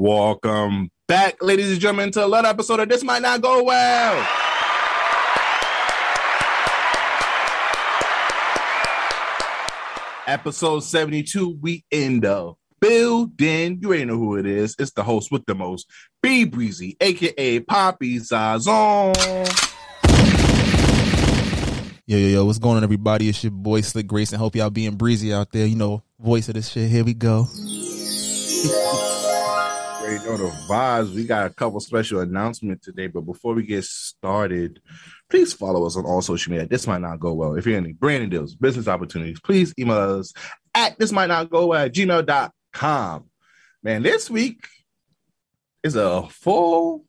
Welcome back, ladies and gentlemen, to another episode of This Might Not Go Well. Episode 72, we in the building. You ain't know who it is. It's the host with the most, B Breezy, aka Poppy Zazon. Yo, yo, yo, what's going on, everybody? It's your boy Slick Grayson. Hope y'all being breezy out there. You know, voice of this shit. Here we go already know the vibes. We got a couple special announcements today, but before we get started, please follow us on all social media. This might not go well. If you're any branding deals, business opportunities, please email us at this might not go well at gmail.com. Man, this week is a full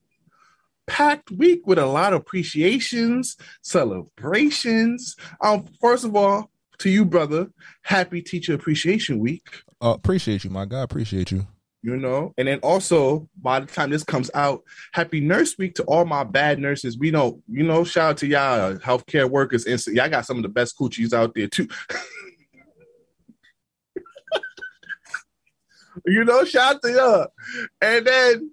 packed week with a lot of appreciations, celebrations. Um, first of all, to you, brother, happy Teacher Appreciation Week. Uh, appreciate you, my God. Appreciate you you know? And then also by the time this comes out happy nurse week to all my bad nurses. We know you know shout out to y'all uh, healthcare workers and y'all got some of the best coochies out there too. You know shout out to y'all and then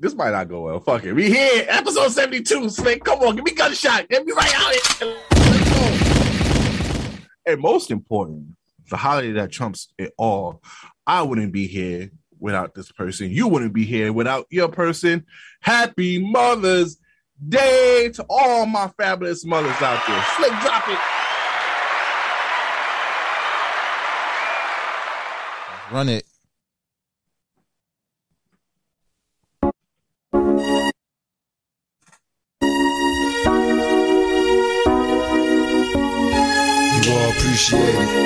this might not go well. Fuck it. We here. Episode 72 slick come on give me gunshot. Get me right out here. And most important the holiday that trumps it all I wouldn't be here without this person. You wouldn't be here without your person. Happy Mother's Day to all my fabulous mothers out there. Slick drop it. Run it. You all appreciate it.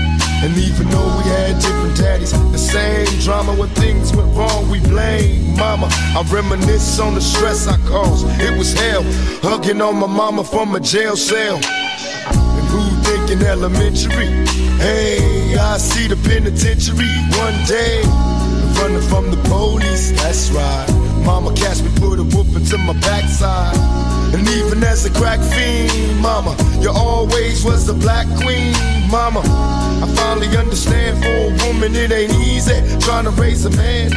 And even though we had different daddies, the same drama when things went wrong, we blame mama. I reminisce on the stress I caused. It was hell, hugging on my mama from a jail cell. And who thinking elementary? Hey, I see the penitentiary one day. Running from the police, that's right. Mama catch me, put a whoop into my backside. And even as a crack fiend, mama, you always was the black queen, mama. I finally understand for a woman it ain't easy trying to raise a man.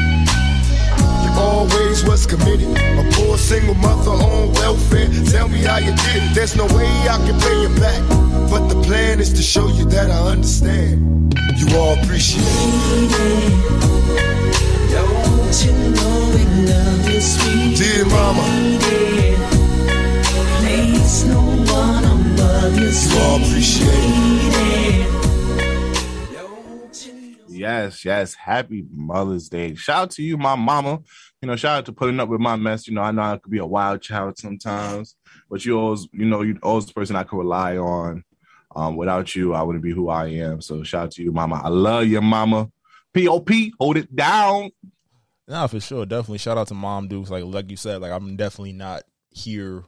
You always was committed, a poor single mother on welfare. Tell me how you did it. There's no way I can pay you back, but the plan is to show you that I understand. You all appreciate it. Don't you know love you sweet? Dear mama. Place no one above you. You all appreciate it. Yes, yes. Happy Mother's Day. Shout out to you, my mama. You know, shout out to putting up with my mess. You know, I know I could be a wild child sometimes, but you always, you know, you're always the person I could rely on. Um, without you, I wouldn't be who I am. So shout out to you, mama. I love you, mama. POP, hold it down. Nah, for sure. Definitely shout out to Mom Dukes. Like like you said, like I'm definitely not here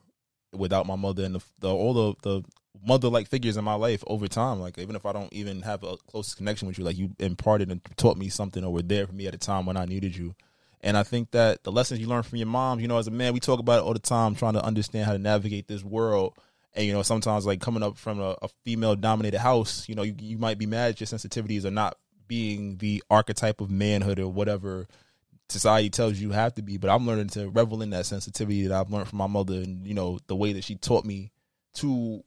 without my mother and the, the all the, the mother like figures in my life over time. Like even if I don't even have a close connection with you, like you imparted and taught me something or were there for me at a time when I needed you. And I think that the lessons you learn from your mom, you know, as a man, we talk about it all the time, trying to understand how to navigate this world. And you know, sometimes like coming up from a, a female dominated house, you know, you, you might be mad at your sensitivities are not being the archetype of manhood or whatever society tells you have to be. But I'm learning to revel in that sensitivity that I've learned from my mother, and you know the way that she taught me to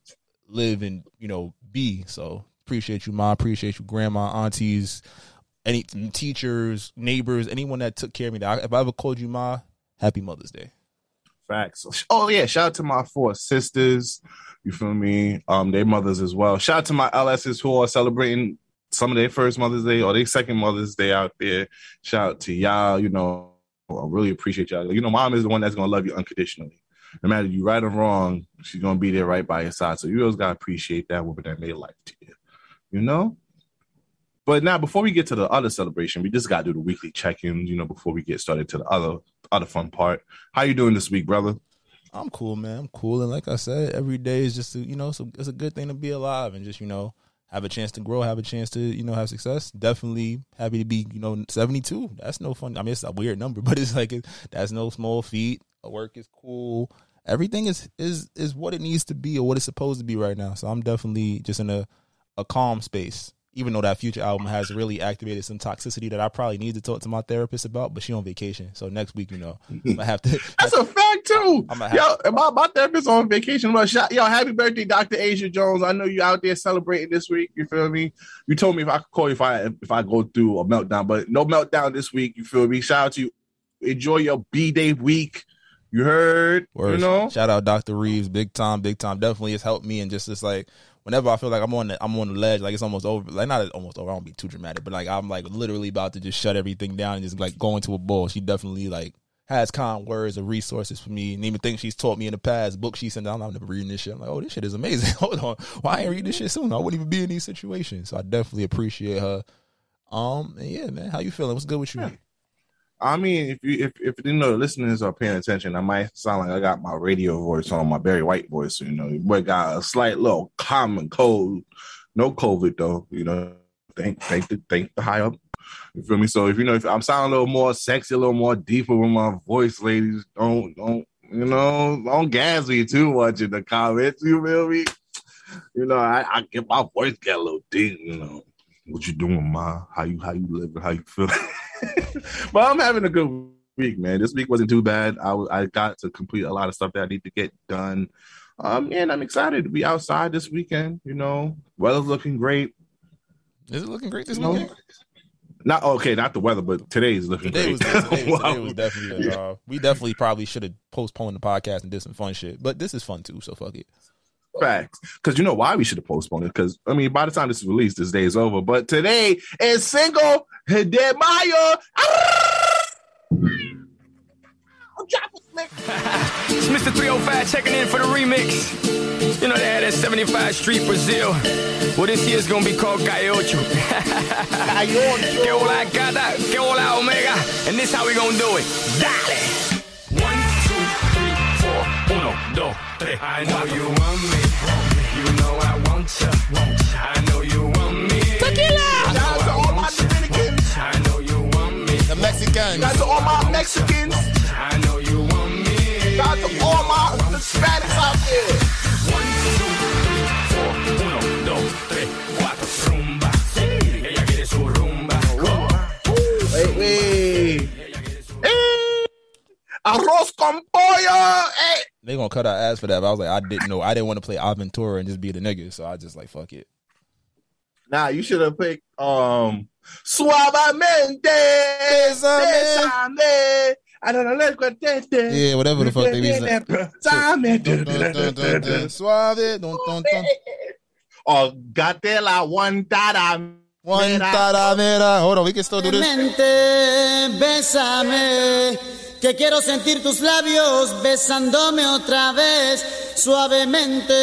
live and you know be. So appreciate you, mom. Appreciate you, grandma, aunties, any teachers, neighbors, anyone that took care of me. If I ever called you ma, happy Mother's Day. Facts. Oh yeah, shout out to my four sisters. You feel me? Um, their mothers as well. Shout out to my LSs who are celebrating some of their first Mother's Day or their second Mother's Day out there. Shout out to y'all. You know, I really appreciate y'all. You know, mom is the one that's gonna love you unconditionally. No matter you right or wrong, she's gonna be there right by your side. So you always gotta appreciate that woman that made life to you. You know? But now before we get to the other celebration, we just gotta do the weekly check-ins, you know, before we get started to the other other fun part. How you doing this week, brother? I'm cool, man. I'm cool, and like I said, every day is just you know, so it's a good thing to be alive and just you know have a chance to grow, have a chance to you know have success. Definitely happy to be you know 72. That's no fun. I mean, it's a weird number, but it's like that's no small feat. Work is cool. Everything is is is what it needs to be or what it's supposed to be right now. So I'm definitely just in a a calm space even though that future album has really activated some toxicity that I probably need to talk to my therapist about, but she on vacation. So next week, you know, I'm gonna have to That's a fact too. I'm gonna have yo, my, my therapist on vacation. Well, shot, yo, happy birthday, Dr. Asia Jones. I know you out there celebrating this week. You feel me? You told me if I could call you if I if I go through a meltdown, but no meltdown this week. You feel me? Shout out to you. Enjoy your B day week. You heard? You know? Shout out Dr. Reeves, big time, big time. Definitely has helped me and just just like whenever I feel like I'm on the I'm on the ledge, like it's almost over. Like not almost over. I don't be too dramatic, but like I'm like literally about to just shut everything down and just like go into a ball. She definitely like has kind words and resources for me, and even things she's taught me in the past. Books she sent down, I'm never reading this shit. I'm like, oh, this shit is amazing. Hold on, why ain't read this shit soon? I wouldn't even be in these situations. So I definitely appreciate her. Um, and yeah, man, how you feeling? What's good with you? Yeah. I mean, if you if if you know the listeners are paying attention, I might sound like I got my radio voice on, my Barry White voice. You know, but got a slight little common cold. No COVID though. You know, thank thank the thank the high up. You feel me? So if you know if I'm sounding a little more sexy, a little more deeper with my voice, ladies, don't don't you know don't gas me too much in the comments. You feel me? You know, I, I get my voice get a little deep. You know, what you doing, ma? How you how you living? How you feeling? but I'm having a good week, man. This week wasn't too bad. I, I got to complete a lot of stuff that I need to get done. Um, and I'm excited to be outside this weekend. You know, weather's looking great. Is it looking great this you weekend? Not okay, not the weather, but today's looking today great. Was, today, was, today was definitely. uh, we definitely probably should have postponed the podcast and did some fun shit, but this is fun too. So fuck it. Facts. Because you know why we should have postponed it? Because I mean, by the time this is released, this day is over. But today is Cinco de Mayo. it's Mr. 305 checking in for the remix. You know, they had that 75 Street Brazil. Well, this year's gonna be called Calle Ocho. Calle Ocho. que hola gata, que hola omega. And this how we gonna do it. Dale. Dos, tres. I know you want me. You know I want you. I know you want me. Tequila! Shout out to all my Dominicans. I know you want me. The Mexicans. Shout out to all my Mexicans. I know you want me. Shout out to all my Hispanics out there. One, two, three, four. Uno, dos, tres, cuatro. Rumba. Ella quiere su rumba. Wait, wait. Hey. Arroz con pollo. Hey. They gonna cut our ass for that. But I was like, I didn't know. I didn't want to play Aventura and just be the nigga. So I just like fuck it. Nah, you should have picked um Suavemente. Besame. I don't know. Yeah, whatever the fuck they be saying. Suave. Or gatela one tada. One tada, mira. Hold on, we can still do this. Bésame. Que quiero sentir tus labios besándome otra vez, suavemente,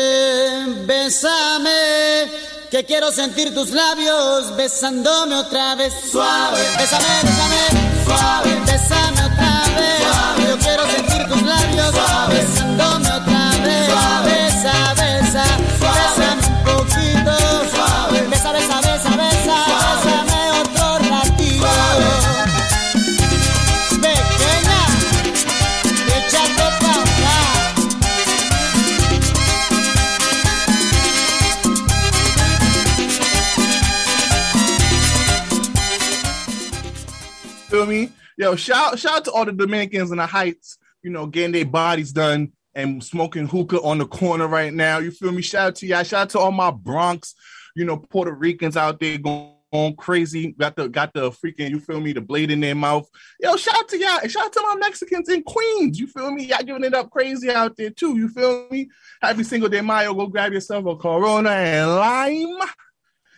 bésame, que quiero sentir tus labios besándome otra vez, suave, bésame, bésame, suave, bésame otra vez, suave, yo quiero sentir tus labios suave, Yo, shout shout out to all the Dominicans in the Heights, you know, getting their bodies done and smoking hookah on the corner right now. You feel me? Shout out to y'all. Shout out to all my Bronx, you know, Puerto Ricans out there going crazy, got the got the freaking, you feel me, the blade in their mouth. Yo, shout out to y'all, shout out to my Mexicans in Queens. You feel me? Y'all giving it up crazy out there too. You feel me? Happy Cinco de, Mayo. Go grab yourself a Corona and lime,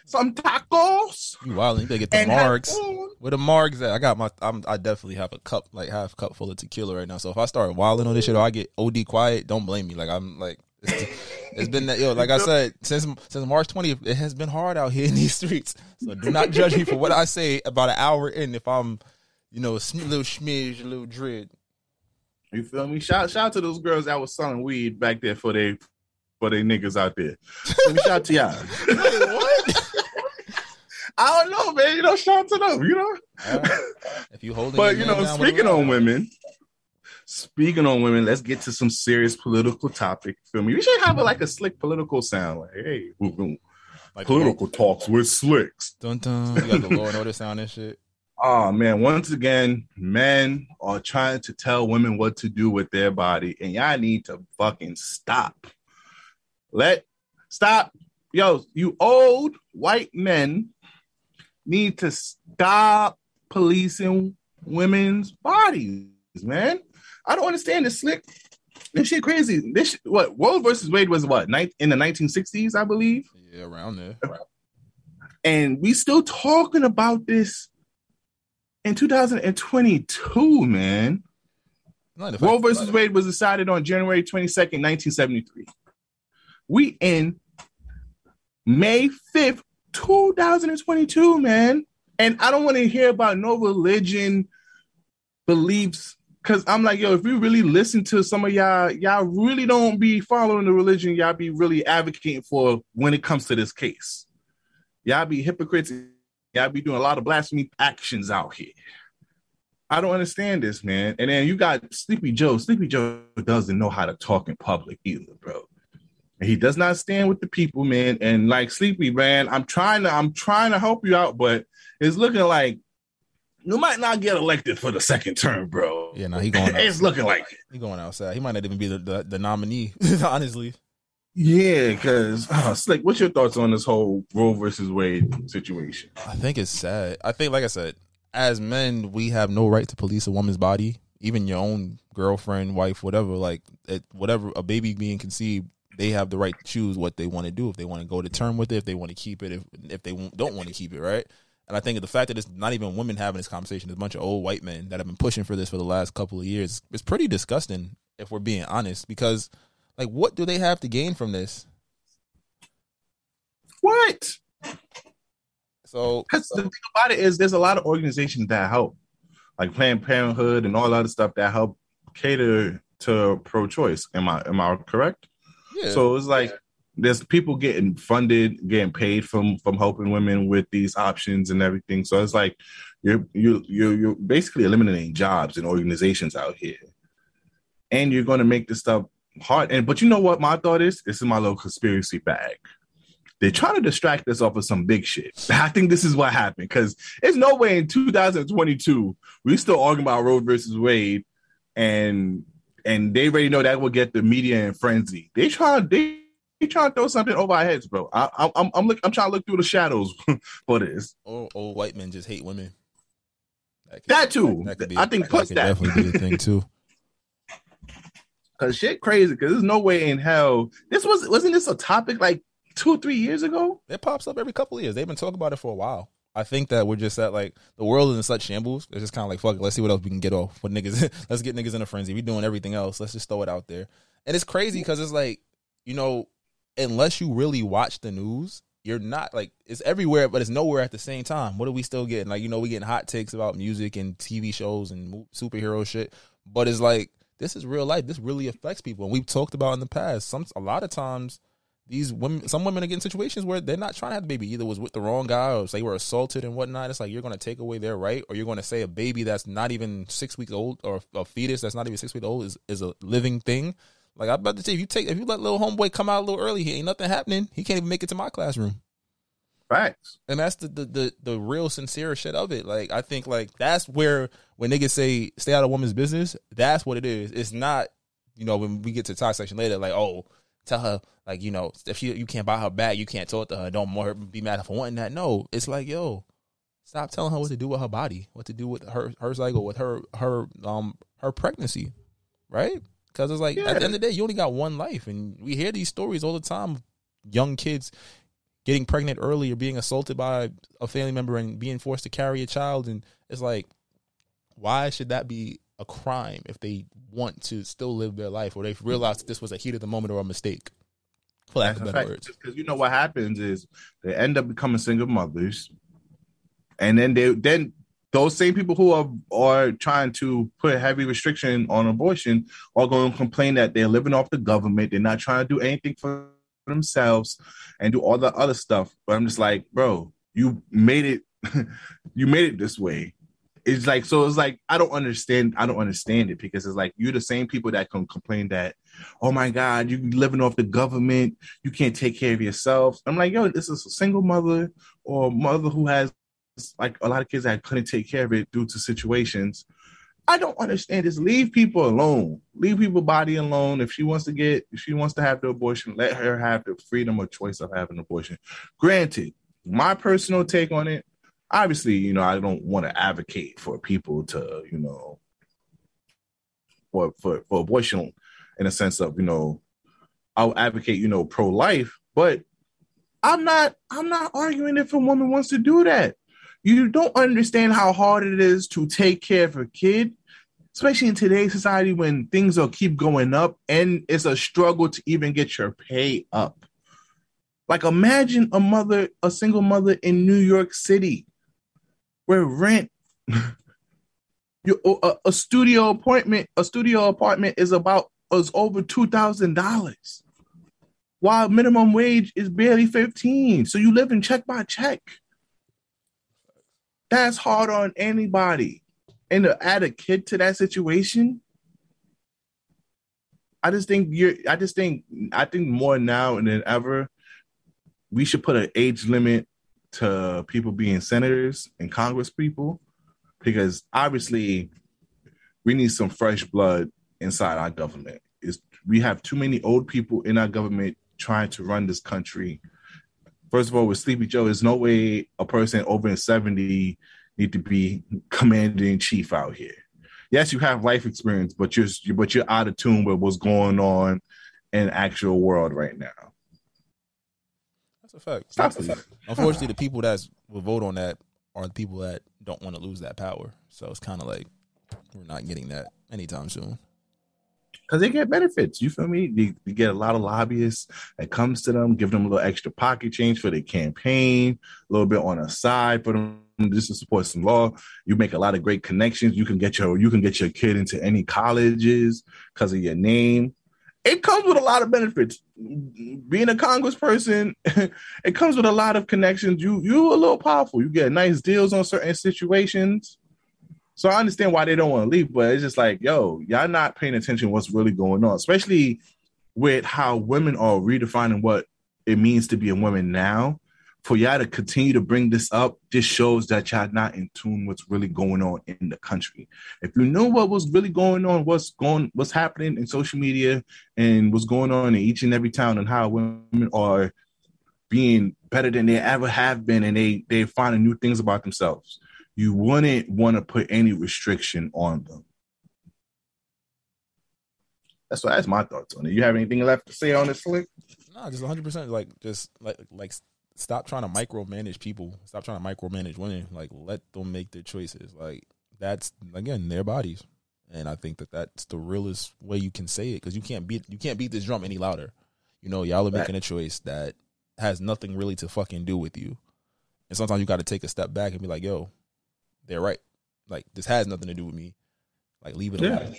some tacos. You wild, you better get the marks. Where the marks at? I got my. I'm, I definitely have a cup, like half cup full of tequila right now. So if I start wilding on this shit or I get OD quiet, don't blame me. Like I'm like. It's, it's been that yo, like I said, since since March 20th, it has been hard out here in these streets. So do not judge me for what I say about an hour in if I'm, you know, a little smidge, a little dread. You feel me? Shout shout out to those girls that was selling weed back there for they for they niggas out there. Let me shout out to y'all. what? I don't know, man. You know, shout out to them. You know, right. if you hold, but you know, speaking on women, Speaking on women, let's get to some serious political topic. Feel me? We should have a, like a slick political sound. Like, hey, boom, boom. Like political talks with slicks. Dun dun. You got the and Order sound and shit. Oh man, once again, men are trying to tell women what to do with their body, and y'all need to fucking stop. Let stop. Yo, you old white men need to stop policing women's bodies, man. I don't understand this slick. This shit crazy. This what Roe versus Wade was what night in the 1960s, I believe. Yeah, around there. And we still talking about this in 2022, man. Roe versus Wade was decided on January 22nd, 1973. We in May 5th, 2022, man. And I don't want to hear about no religion beliefs Cause I'm like, yo, if you really listen to some of y'all, y'all really don't be following the religion y'all be really advocating for when it comes to this case. Y'all be hypocrites. Y'all be doing a lot of blasphemy actions out here. I don't understand this, man. And then you got Sleepy Joe. Sleepy Joe doesn't know how to talk in public either, bro. He does not stand with the people, man. And like Sleepy, man, I'm trying to, I'm trying to help you out, but it's looking like you might not get elected for the second term, bro. Yeah, no, he going. it's looking like it. He going outside. He might not even be the the, the nominee, honestly. Yeah, because uh, Slick, what's your thoughts on this whole Roe versus Wade situation? I think it's sad. I think, like I said, as men, we have no right to police a woman's body, even your own girlfriend, wife, whatever. Like, it, whatever a baby being conceived, they have the right to choose what they want to do. If they want to go to term with it, if they want to keep it, if if they don't want to keep it, right? And I think the fact that it's not even women having this conversation, it's a bunch of old white men that have been pushing for this for the last couple of years. It's pretty disgusting if we're being honest, because like, what do they have to gain from this? What? So, because the thing about it is, there's a lot of organizations that help, like Planned Parenthood and all other stuff that help cater to pro-choice. Am I am I correct? So it's like there's people getting funded, getting paid from from helping women with these options and everything. So it's like you're you you you're basically eliminating jobs and organizations out here, and you're going to make this stuff hard. And but you know what my thought is? This is my little conspiracy bag. They're trying to distract us off of some big shit. I think this is what happened because there's no way in 2022 we're still arguing about Roe versus Wade, and and they already know that will get the media in frenzy. They try they he trying to throw something over our heads, bro. I, I, I'm I'm look, I'm trying to look through the shadows for this. Old, old white men just hate women. That, could, that too. That, that be, I think plus that, that. definitely be a thing too. Cause shit crazy. Cause there's no way in hell. This was wasn't this a topic like two three years ago? It pops up every couple of years. They've been talking about it for a while. I think that we're just at like the world is in such shambles. It's just kind of like fuck it. Let's see what else we can get off. What niggas? let's get niggas in a frenzy. We doing everything else. Let's just throw it out there. And it's crazy because it's like you know unless you really watch the news, you're not like it's everywhere, but it's nowhere at the same time. What are we still getting? Like you know, we getting hot takes about music and TV shows and superhero shit, but it's like this is real life. This really affects people, and we've talked about in the past. Some a lot of times, these women, some women are getting situations where they're not trying to have the baby. Either was with the wrong guy, or they were assaulted and whatnot. It's like you're going to take away their right, or you're going to say a baby that's not even six weeks old, or a fetus that's not even six weeks old is is a living thing. Like I'm about to say, if you take if you let little homeboy come out a little early, he ain't nothing happening. He can't even make it to my classroom. Facts. And that's the, the the the real sincere shit of it. Like I think like that's where when niggas say stay out of woman's business, that's what it is. It's not, you know, when we get to talk section later, like, oh, tell her like you know if you you can't buy her back, you can't talk to her. Don't more be mad for wanting that. No, it's like yo, stop telling her what to do with her body, what to do with her her cycle, with her her um her pregnancy, right? Because it's like yeah. at the end of the day, you only got one life, and we hear these stories all the time. Young kids getting pregnant early or being assaulted by a family member and being forced to carry a child, and it's like, why should that be a crime if they want to still live their life or they've realized that this was a heat of the moment or a mistake? For lack of better words, because you know what happens is they end up becoming single mothers, and then they then those same people who are are trying to put heavy restriction on abortion are going to complain that they're living off the government. They're not trying to do anything for themselves and do all the other stuff. But I'm just like, bro, you made it. you made it this way it's like so it's like i don't understand i don't understand it because it's like you're the same people that can complain that oh my god you're living off the government you can't take care of yourself. I'm like yo this is a single mother or mother who has like a lot of kids that couldn't take care of it due to situations. I don't understand this. Leave people alone. Leave people body alone. If she wants to get if she wants to have the abortion let her have the freedom or choice of having an abortion. Granted my personal take on it obviously, you know, I don't want to advocate for people to, you know, for for, for abortion in a sense of, you know, I'll advocate, you know, pro life, but I'm not I'm not arguing if a woman wants to do that. You don't understand how hard it is to take care of a kid, especially in today's society when things will keep going up and it's a struggle to even get your pay up. Like imagine a mother, a single mother in New York City where rent you, a, a, studio appointment a studio apartment is about is over two thousand dollars. While minimum wage is barely 15 so you live in check by check. That's hard on anybody. And to add a kid to that situation i just think you're i just think i think more now than ever we should put an age limit to people being senators and Congress people because obviously we need some fresh blood inside our government. Is we have too many old people in our government trying to run this country. First of all, with Sleepy Joe, there's no way a person over 70 need to be commander in chief out here. Yes, you have life experience, but you're but you're out of tune with what's going on in actual world right now a fact. That's a fact. Unfortunately, the people that will vote on that are the people that don't want to lose that power. So it's kind of like we're not getting that anytime soon. Because they get benefits, you feel me? They, they, get a lot of lobbyists that comes to them, give them a little extra pocket change for their campaign, a little bit on the side for them just to support some law. You make a lot of great connections. You can get your you can get your kid into any colleges because of your name it comes with a lot of benefits. Being a congressperson, it comes with a lot of connections. You you a little powerful. You get nice deals on certain situations. So I understand why they don't want to leave, but it's just like, yo, y'all not paying attention what's really going on, especially with how women are redefining what it means to be a woman now for y'all to continue to bring this up, this shows that y'all not in tune what's really going on in the country. If you know what was really going on, what's going, what's happening in social media, and what's going on in each and every town, and how women are being better than they ever have been, and they they finding new things about themselves, you wouldn't want to put any restriction on them. That's what that's my thoughts on it. You have anything left to say on this, Slick? No, just 100. percent Like just like like stop trying to micromanage people. Stop trying to micromanage women. Like let them make their choices. Like that's again their bodies, and I think that that's the realest way you can say it because you can't beat you can't beat this drum any louder. You know, y'all are making a choice that has nothing really to fucking do with you, and sometimes you got to take a step back and be like, "Yo, they're right. Like this has nothing to do with me. Like leave it yeah. alone."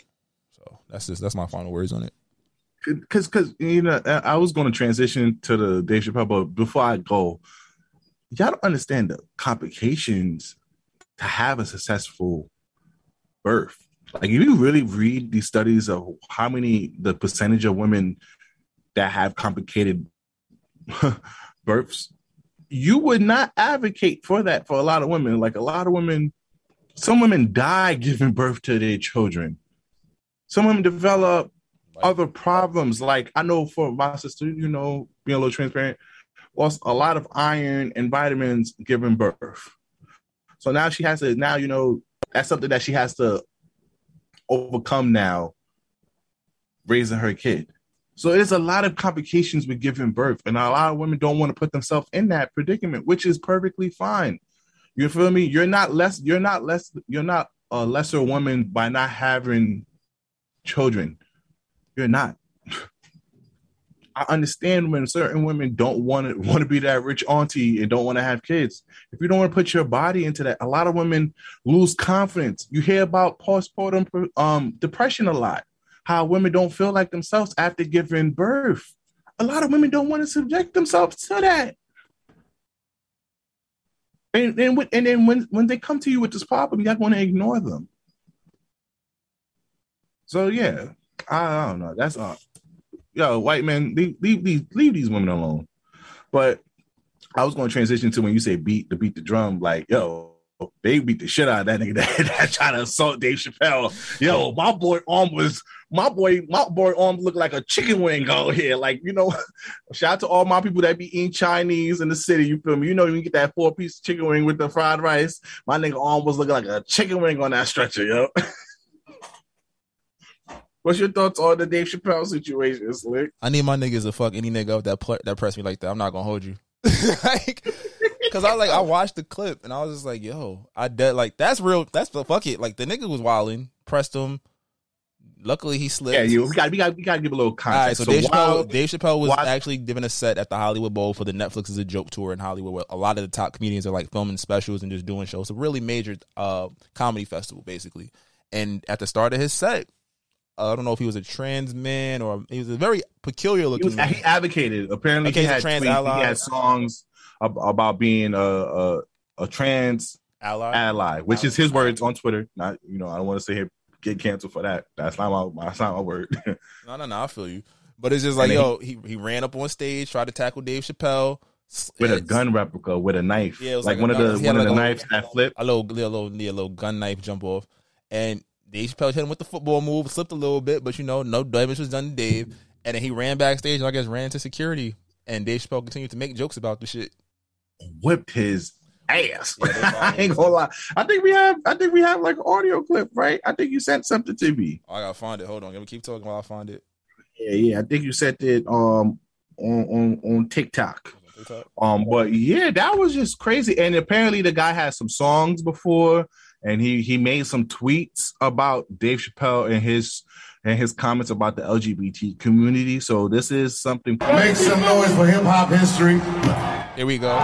So that's just that's my final words on it because because you know I was going to transition to the Dave Chappelle, but before I go, y'all don't understand the complications to have a successful birth. Like if you really read these studies of how many the percentage of women that have complicated births, you would not advocate for that for a lot of women. Like a lot of women, some women die giving birth to their children. Some women develop other problems. Like I know for my sister, you know, being a little transparent, lost a lot of iron and vitamins giving birth. So now she has to now, you know, that's something that she has to overcome now raising her kid. So there's a lot of complications with giving birth, and a lot of women don't want to put themselves in that predicament, which is perfectly fine. You feel me? You're not less. You're not less. You're not a lesser woman by not having children. You're not. I understand when certain women don't want to want to be that rich auntie and don't want to have kids. If you don't want to put your body into that, a lot of women lose confidence. You hear about postpartum um, depression a lot how women don't feel like themselves after giving birth. A lot of women don't want to subject themselves to that. And, and, and then when, when they come to you with this problem, you're going to ignore them. So yeah, I, don't know. That's uh, yo, white men, leave, leave these leave these women alone. But I was going to transition to when you say beat the beat the drum, like yo, they beat the shit out of that nigga that, that tried to assault Dave Chappelle. Yo, my boy arm was my boy, my boy arm looked like a chicken wing out here. Like, you know, shout out to all my people that be eating Chinese in the city. You feel me? You know, you can get that four piece chicken wing with the fried rice. My nigga arm was looking like a chicken wing on that stretcher, yo. What's your thoughts on the Dave Chappelle situation, Slick? I need my niggas to fuck any nigga up that pl- that press me like that. I'm not gonna hold you. like, cause I like I watched the clip and I was just like, yo, I dead like that's real. That's fuck it. Like the nigga was wilding, pressed him. Luckily he slipped. Yeah, you we got we got we got to give a little context. All right, so, so Dave, Chappelle, Dave Chappelle was actually giving a set at the Hollywood Bowl for the Netflix is a joke tour in Hollywood, where a lot of the top comedians are like filming specials and just doing shows. It's a really major uh, comedy festival, basically. And at the start of his set, uh, I don't know if he was a trans man or he was a very peculiar looking. He, was, he advocated. Apparently, okay, he had trans tweets, he had songs about being a a, a trans ally, ally, which ally. is his words on Twitter. Not you know, I don't want to say he get canceled for that. That's not my that's not my word. no, no, no. I feel you, but it's just like yo, he he ran up on stage, tried to tackle Dave Chappelle with a gun replica with a knife. Yeah, it was like, like one of the one of the knives that flip. A little, a little, a little gun knife jump off, and Dave Chappelle hit him with the football move, slipped a little bit, but you know, no damage was done to Dave. And then he ran backstage and I guess ran into security. And Dave Chappelle continued to make jokes about the shit. Whipped his ass. Yeah, I ain't gonna lie. I think we have I think we have like an audio clip, right? I think you sent something to me. Oh, I gotta find it. Hold on. Let me keep talking while I find it. Yeah, yeah. I think you sent it um on on, on TikTok. Um, but yeah, that was just crazy. And apparently the guy had some songs before and he he made some tweets about Dave Chappelle and his and his comments about the LGBT community. So this is something. Make some noise for hip hop history. Here we go.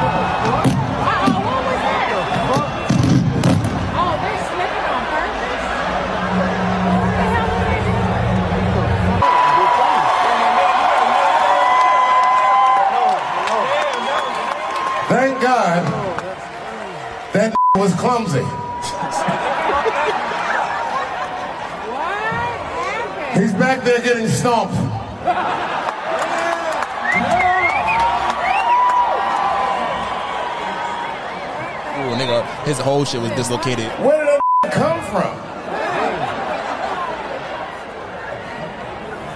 Thank God that was clumsy. He's back there getting stomped. Ooh, nigga, his whole shit was dislocated. Where did that come from?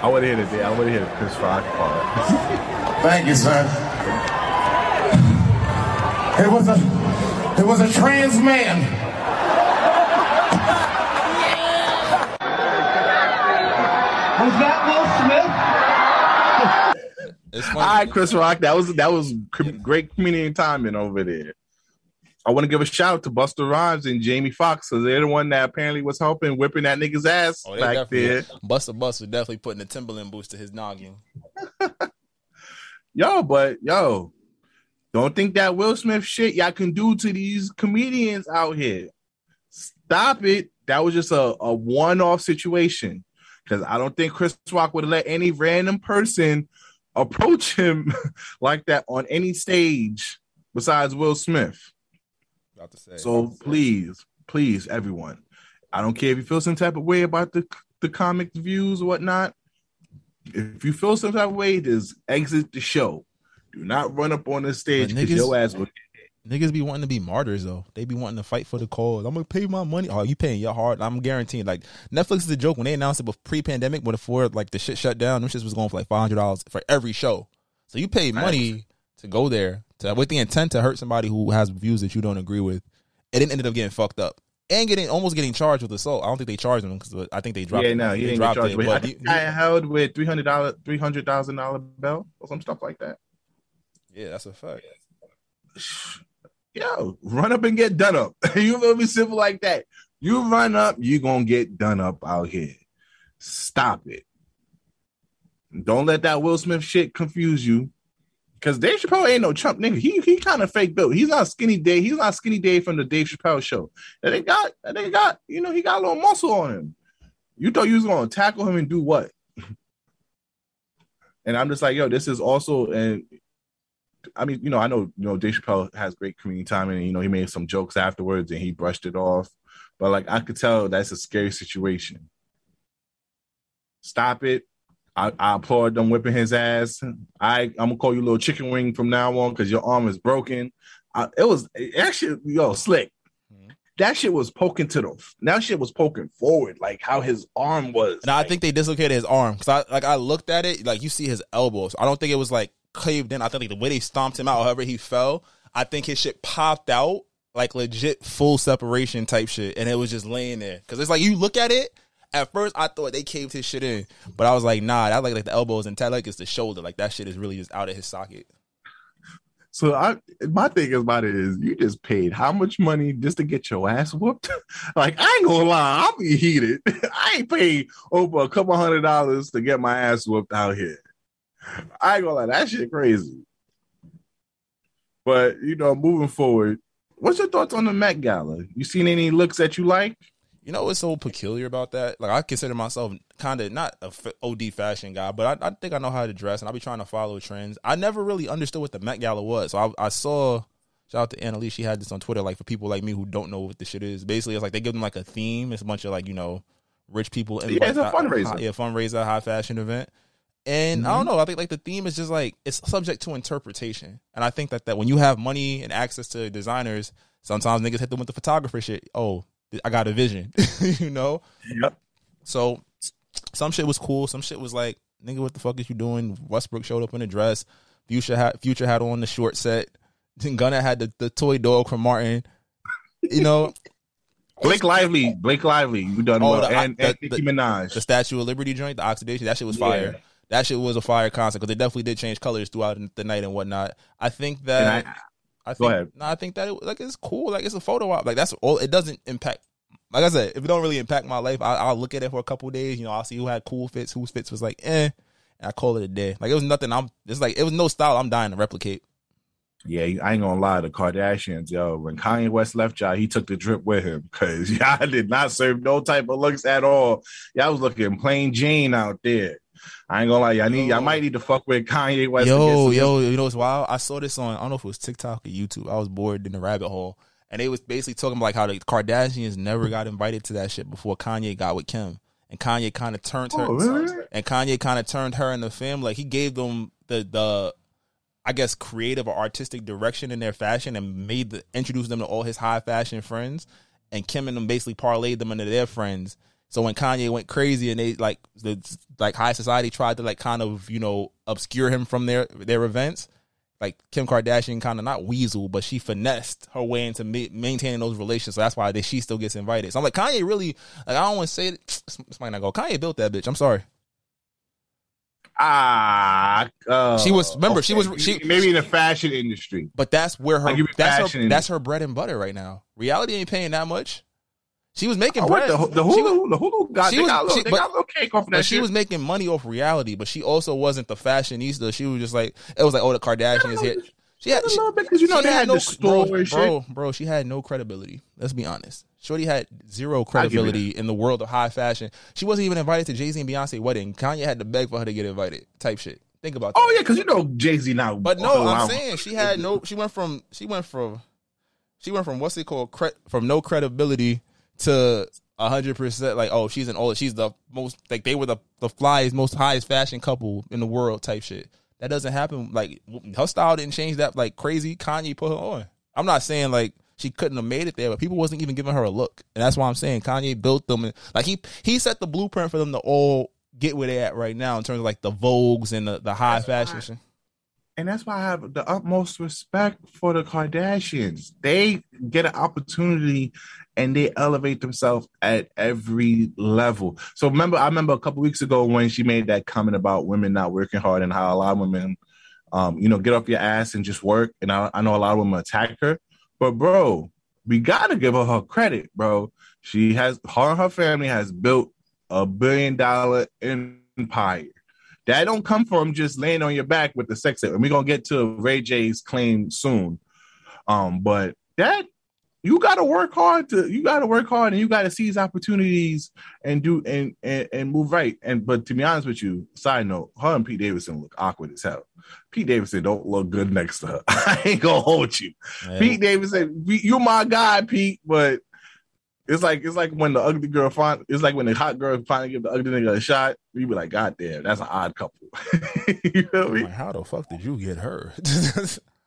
I want to hear it. I want to hear the Chris Rock part. Thank you, son. It was a, it was a trans man Was that Will Smith? It's All right, Chris Rock. That was that was great comedian timing over there. I want to give a shout out to Busta Rhymes and Jamie Foxx because they're the one that apparently was helping whipping that nigga's ass oh, back there. Busta Busta definitely putting the Timberland boost to his noggin. yo, but yo, don't think that Will Smith shit y'all can do to these comedians out here. Stop it. That was just a, a one off situation because I don't think Chris Rock would let any random person approach him like that on any stage besides Will Smith. so please, please, everyone, I don't care if you feel some type of way about the the comic views or whatnot. If you feel some type of way, just exit the show. Do not run up on the stage because your ass will Niggas be wanting to be martyrs though. They be wanting to fight for the cause. I'm gonna pay my money. Oh, you paying your heart? I'm guaranteeing. Like Netflix is a joke when they announced it pre-pandemic, but before like the shit shut down, them shits was going for like five hundred dollars for every show. So you pay money to go there to with the intent to hurt somebody who has views that you don't agree with. And it ended up getting fucked up and getting almost getting charged with assault. I don't think they charged him because I think they dropped. Yeah, no, he didn't get charged. It, he, I held with three hundred dollar, three hundred thousand dollar bill or some stuff like that. Yeah, that's a fact. Yo, run up and get done up. you feel me? Simple like that. You run up, you gonna get done up out here. Stop it. Don't let that Will Smith shit confuse you. Cause Dave Chappelle ain't no chump nigga. He he kind of fake built. He's not skinny Dave. He's not skinny Dave from the Dave Chappelle show. And they got and they got, you know, he got a little muscle on him. You thought you was gonna tackle him and do what? and I'm just like, yo, this is also and I mean, you know, I know, you know, Dave Chappelle has great community time and you know, he made some jokes afterwards and he brushed it off. But like I could tell that's a scary situation. Stop it. I, I applaud them whipping his ass. I I'm gonna call you a little chicken wing from now on because your arm is broken. I, it was actually yo slick. Mm-hmm. That shit was poking to the. That shit was poking forward, like how his arm was. And like, I think they dislocated his arm because I like I looked at it, like you see his elbows. I don't think it was like caved in. I think like, the way they stomped him out, however he fell, I think his shit popped out like legit full separation type shit, and it was just laying there. Because it's like you look at it at first, I thought they caved his shit in, but I was like, nah, that like like the elbows and tight like it's the shoulder. Like that shit is really just out of his socket. So I, my thing about it is, you just paid how much money just to get your ass whooped? like I ain't gonna lie, I'll be heated. I ain't paid over a couple hundred dollars to get my ass whooped out here. I ain't gonna lie, that shit crazy. But you know, moving forward, what's your thoughts on the Met Gala? You seen any looks that you like? You know what's so peculiar about that? Like I consider myself kind of not a OD fashion guy, but I, I, think I know how to dress, and I'll be trying to follow trends. I never really understood what the Met Gala was, so I, I saw. Shout out to Annalise. She had this on Twitter, like for people like me who don't know what the shit is. Basically, it's like they give them like a theme. It's a bunch of like you know rich people. In, yeah, it's a fundraiser. High, yeah, fundraiser, high fashion event. And mm-hmm. I don't know. I think like the theme is just like it's subject to interpretation. And I think that that when you have money and access to designers, sometimes niggas hit them with the photographer shit. Oh, I got a vision, you know? Yep. So some shit was cool. Some shit was like, nigga, what the fuck is you doing? Westbrook showed up in a dress. Future had Future had on the short set. Then Gunna had the, the toy dog from Martin. You know. Blake Lively, Blake Lively, you done oh, well, the, and, the, and Nicki Minaj, the Statue of Liberty joint, the oxidation, that shit was fire. That shit was a fire concert because they definitely did change colors throughout the night and whatnot. I think that I, I think, Go ahead. No, I think that it, like it's cool. Like it's a photo op. Like that's all. It doesn't impact. Like I said, if it don't really impact my life, I, will look at it for a couple days. You know, I'll see who had cool fits, whose fits was like, eh, and I call it a day. Like it was nothing. I'm. It's like it was no style. I'm dying to replicate. Yeah, I ain't gonna lie. The Kardashians, yo, when Kanye West left y'all, he took the drip with him because y'all did not serve no type of looks at all. Y'all was looking plain Jane out there. I ain't gonna lie, y'all need y'all might need to fuck with Kanye West. Yo, yo, you know what's wild? I saw this on I don't know if it was TikTok or YouTube. I was bored in the rabbit hole. And they was basically talking about like how the Kardashians never got invited to that shit before Kanye got with Kim. And Kanye kind of turned her oh, really? and Kanye kind of turned her and the family like he gave them the the I guess creative or artistic direction in their fashion and made the introduced them to all his high fashion friends and Kim and them basically parlayed them into their friends so when Kanye went crazy and they like the like high society tried to like kind of you know obscure him from their their events, like Kim Kardashian kind of not weasel, but she finessed her way into ma- maintaining those relations. So that's why they, she still gets invited. So I'm like Kanye really like I don't want to say it. This might not go. Kanye built that bitch. I'm sorry. Ah, uh, she was. Remember, okay. she was. She maybe in the fashion industry, but that's where her. That's her. That's her bread and butter right now. Reality ain't paying that much. She was making oh, bread. The, the Hulu, was, the Hulu got, they, was, got little, she, they but, got a little cake off of that. She shit. was making money off reality, but she also wasn't the fashionista. She was just like it was like, oh, the Kardashians here. She had, a little bit because you know they had, had no, store bro, bro, bro, she had no credibility. Let's be honest. Shorty had zero credibility in the world of high fashion. She wasn't even invited to Jay Z and Beyonce wedding. Kanye had to beg for her to get invited. Type shit. Think about that. Oh yeah, because you know Jay Z now. But no, I'm saying she had no. She went from. She went from. She went from what's it called? Cre- from no credibility to a hundred percent like oh she's an old she's the most like they were the the flyest most highest fashion couple in the world type shit. That doesn't happen like her style didn't change that like crazy. Kanye put her on. I'm not saying like she couldn't have made it there, but people wasn't even giving her a look, and that's why I'm saying Kanye built them, and like he he set the blueprint for them to all get where they're at right now in terms of like the Vogues and the, the high That's fashion. And that's why I have the utmost respect for the Kardashians. They get an opportunity and they elevate themselves at every level. So remember, I remember a couple weeks ago when she made that comment about women not working hard and how a lot of women, um, you know, get off your ass and just work. And I, I know a lot of women attack her, but bro, we gotta give her her credit, bro. She has her and her family has built a billion dollar empire. That don't come from just laying on your back with the sex. And we're gonna get to Ray J's claim soon. Um, but that you gotta work hard to you gotta work hard and you gotta seize opportunities and do and, and and move right. And but to be honest with you, side note, her and Pete Davidson look awkward as hell. Pete Davidson don't look good next to her. I ain't gonna hold you. Yeah. Pete Davidson, you're my guy, Pete, but it's like it's like when the ugly girl find it's like when the hot girl finally give the ugly nigga a shot, you be like, God damn, that's an odd couple. you feel me? Like, how the fuck did you get her?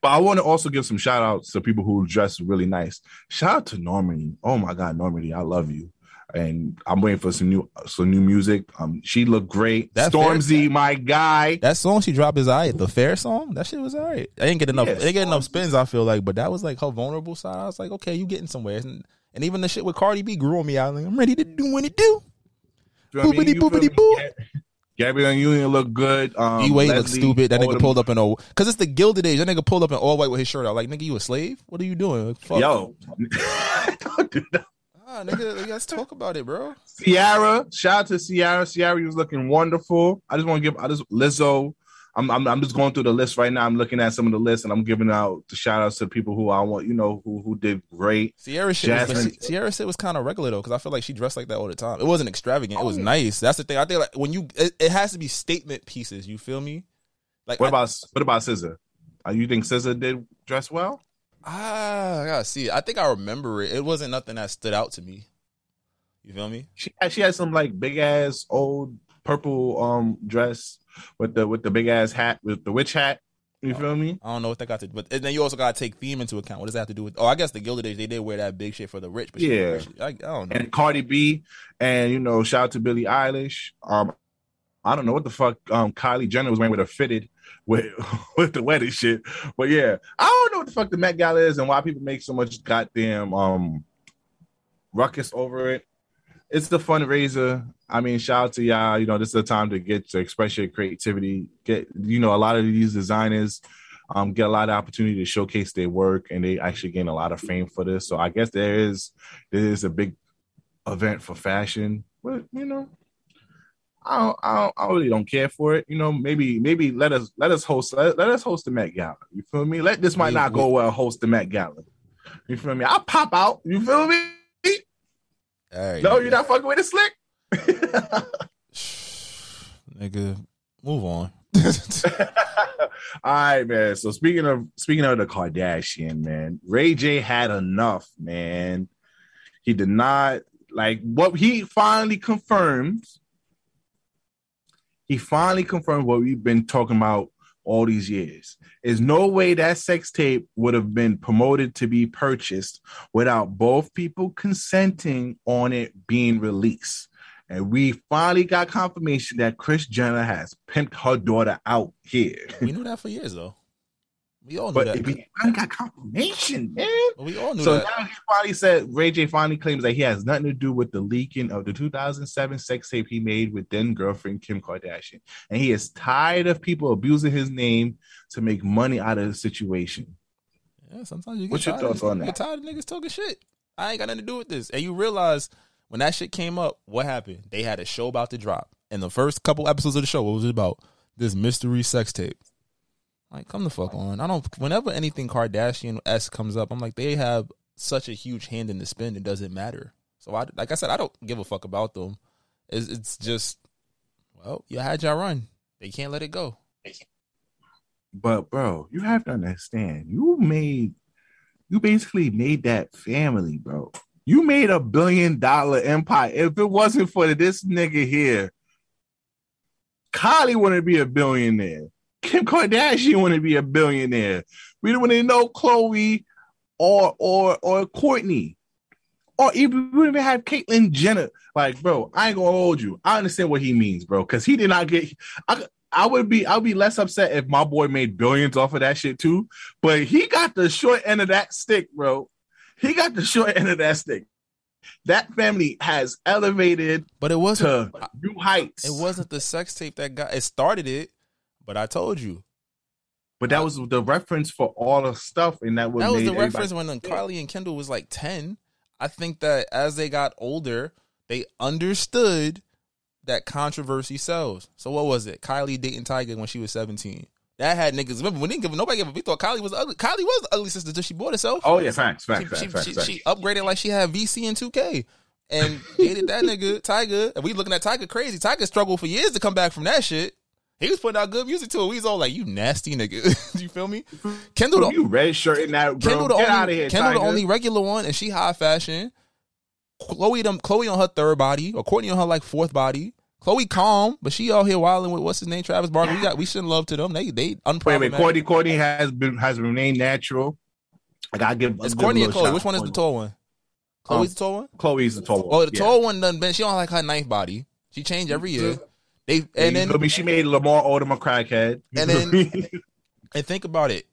But I want to also give some shout outs to people who dress really nice. Shout out to Normani. Oh my God, Normani, I love you. And I'm waiting for some new some new music. Um, she looked great. That Stormzy, my guy. that song she dropped is alright. The fair song, that shit was alright. I didn't get enough. Yeah, I didn't get enough spins. I feel like, but that was like her vulnerable side. I was like, okay, you getting somewhere. And, and even the shit with Cardi B grew on me. I was like, I'm ready to do what it do. You know what I mean? Boopity boopity boo. Gab- Gabrielle Union looked good. Um, D Wade looked stupid. That nigga pulled up in all because it's the Gilded Age. That nigga pulled up in all white with his shirt out. Like nigga, you a slave? What are you doing? Like, fuck. Yo, Don't do that. Ah, nigga, let's talk about it, bro. Ciara, shout out to Ciara. Ciara was looking wonderful. I just want to give. I just Lizzo. I'm, I'm I'm just going through the list right now. I'm looking at some of the lists and I'm giving out the shout outs to people who I want. You know who who did great. Ciara shit, was, Ciara shit was kind of regular though, because I feel like she dressed like that all the time. It wasn't extravagant. It Oh, was nice. That's the thing. I think like when you, it, it has to be statement pieces. You feel me? Like What I- about what about Scissor? Uh, you think Scissor did dress well? Ah, I gotta see. I think I remember it. It wasn't nothing that stood out to me. You feel me? She had, she had some like big ass old purple um dress with the with the big ass hat with the witch hat. You feel me? I don't know what that got to, but and then you also gotta take theme into account. What does that have to do with? Oh, I guess the Gilded Age they did wear that big shit for the rich, but Yeah. she- I, I don't know. And Cardi B and you know shout out to Billie Eilish. Um, I don't know what the fuck um Kylie Jenner was wearing with a fitted with with the wedding shit, but yeah, I don't know what the fuck the Met Gala is and why people make so much goddamn um ruckus over it. It's the fundraiser. I mean, shout out to y'all. You know, this is the time to get to express your creativity. Get you know, a lot of these designers um get a lot of opportunity to showcase their work and they actually gain a lot of fame for this. So I guess there is there is a big event for fashion, but you know, I don't, I, don't, I really don't care for it. You know, maybe maybe let us let us host let, let us host the Met Gala. You feel me? Let this might not go well. Host the Met Gala. You feel me? I'll pop out. You feel me? Right, No, you're not fucking with it, slick. nigga. Move on. All right, man. So speaking of speaking of the Kardashian, man, Ray J had enough, man. He did not like what he finally confirms. He finally confirmed what we've been talking about all these years. There's no way that sex tape would have been promoted to be purchased without both people consenting on it being released. And we finally got confirmation that Kris Jenner has pimped her daughter out here. we knew that for years though. We all knew But that. we finally got confirmation, man. We all knew that. So that. now he finally said Ray J finally claims that he has nothing to do with the leaking of the 2007 sex tape he made with then girlfriend Kim Kardashian, and he is tired of people abusing his name to make money out of the situation. Yeah, sometimes you get What's your tired of- thoughts on you Get that? tired of niggas talking shit. I ain't got nothing to do with this. And you realize when that shit came up, what happened? They had a show about to drop. And the first couple episodes of the show, what was it about? This mystery sex tape. Like, come the fuck on. I don't whenever anything Kardashian S comes up, I'm like, they have such a huge hand in the spin, it doesn't matter. So I like I said, I don't give a fuck about them. It's, it's just well, you had your run. They can't let it go. But bro, you have to understand, you made, you basically made that family, bro. You made a billion dollar empire. If it wasn't for this nigga here, Kylie wouldn't be a billionaire. Kim Kardashian wouldn't be a billionaire. We wouldn't know Khloé or or or Kourtney, or even we even have Caitlyn Jenner. Like, bro, I ain't gonna hold you. I understand what he means, bro, because he did not get. I, I would be I would be less upset if my boy made billions off of that shit too. But he got the short end of that stick, bro. He got the short end of that stick. That family has elevated, but it wasn't to new heights. It wasn't the sex tape that got it started it, but I told you. But that was the reference for all the stuff, and that was that was the reference when uh, Kylie and Kendall was like ten. I think that as they got older, they understood that controversy sells. So what was it? Kylie dating Tyga when she was seventeen. That had niggas. Remember when didn't give nobody gave a we thought Kylie was ugly. Kylie was the ugly sister until she bought herself. Oh yeah, facts, facts, she, facts, she, facts, she, facts. she upgraded like she had VC and 2K and dated that nigga Tyga. And we looking at Tyga crazy. Tyga struggled for years to come back from that shit. He was putting out good music too. We was all like, "You nasty nigga." Do you feel me? Kendall, the, you red shirt in that. Bro. Kendall, the Get only, out of here, Kendall, the only regular one, and she high fashion. Khloé, them, Khloé on her third body, or Kourtney on her like fourth body. Khloé calm, but she out here wilding with what's his name, Travis Barker. We got we shouldn't love to them. They they unproblematic. Wait, wait, Kourtney, Kourtney has been has remained natural. I gotta give. It's Kourtney a and Khloé. Which one is the tall one? Khloé's the tall one. Khloé's the tall one. Oh, the yeah. tall one done been. She don't like her ninth body. She changed every year. They and then feel me? she made Lamar Odom a crackhead. And then- and think about it.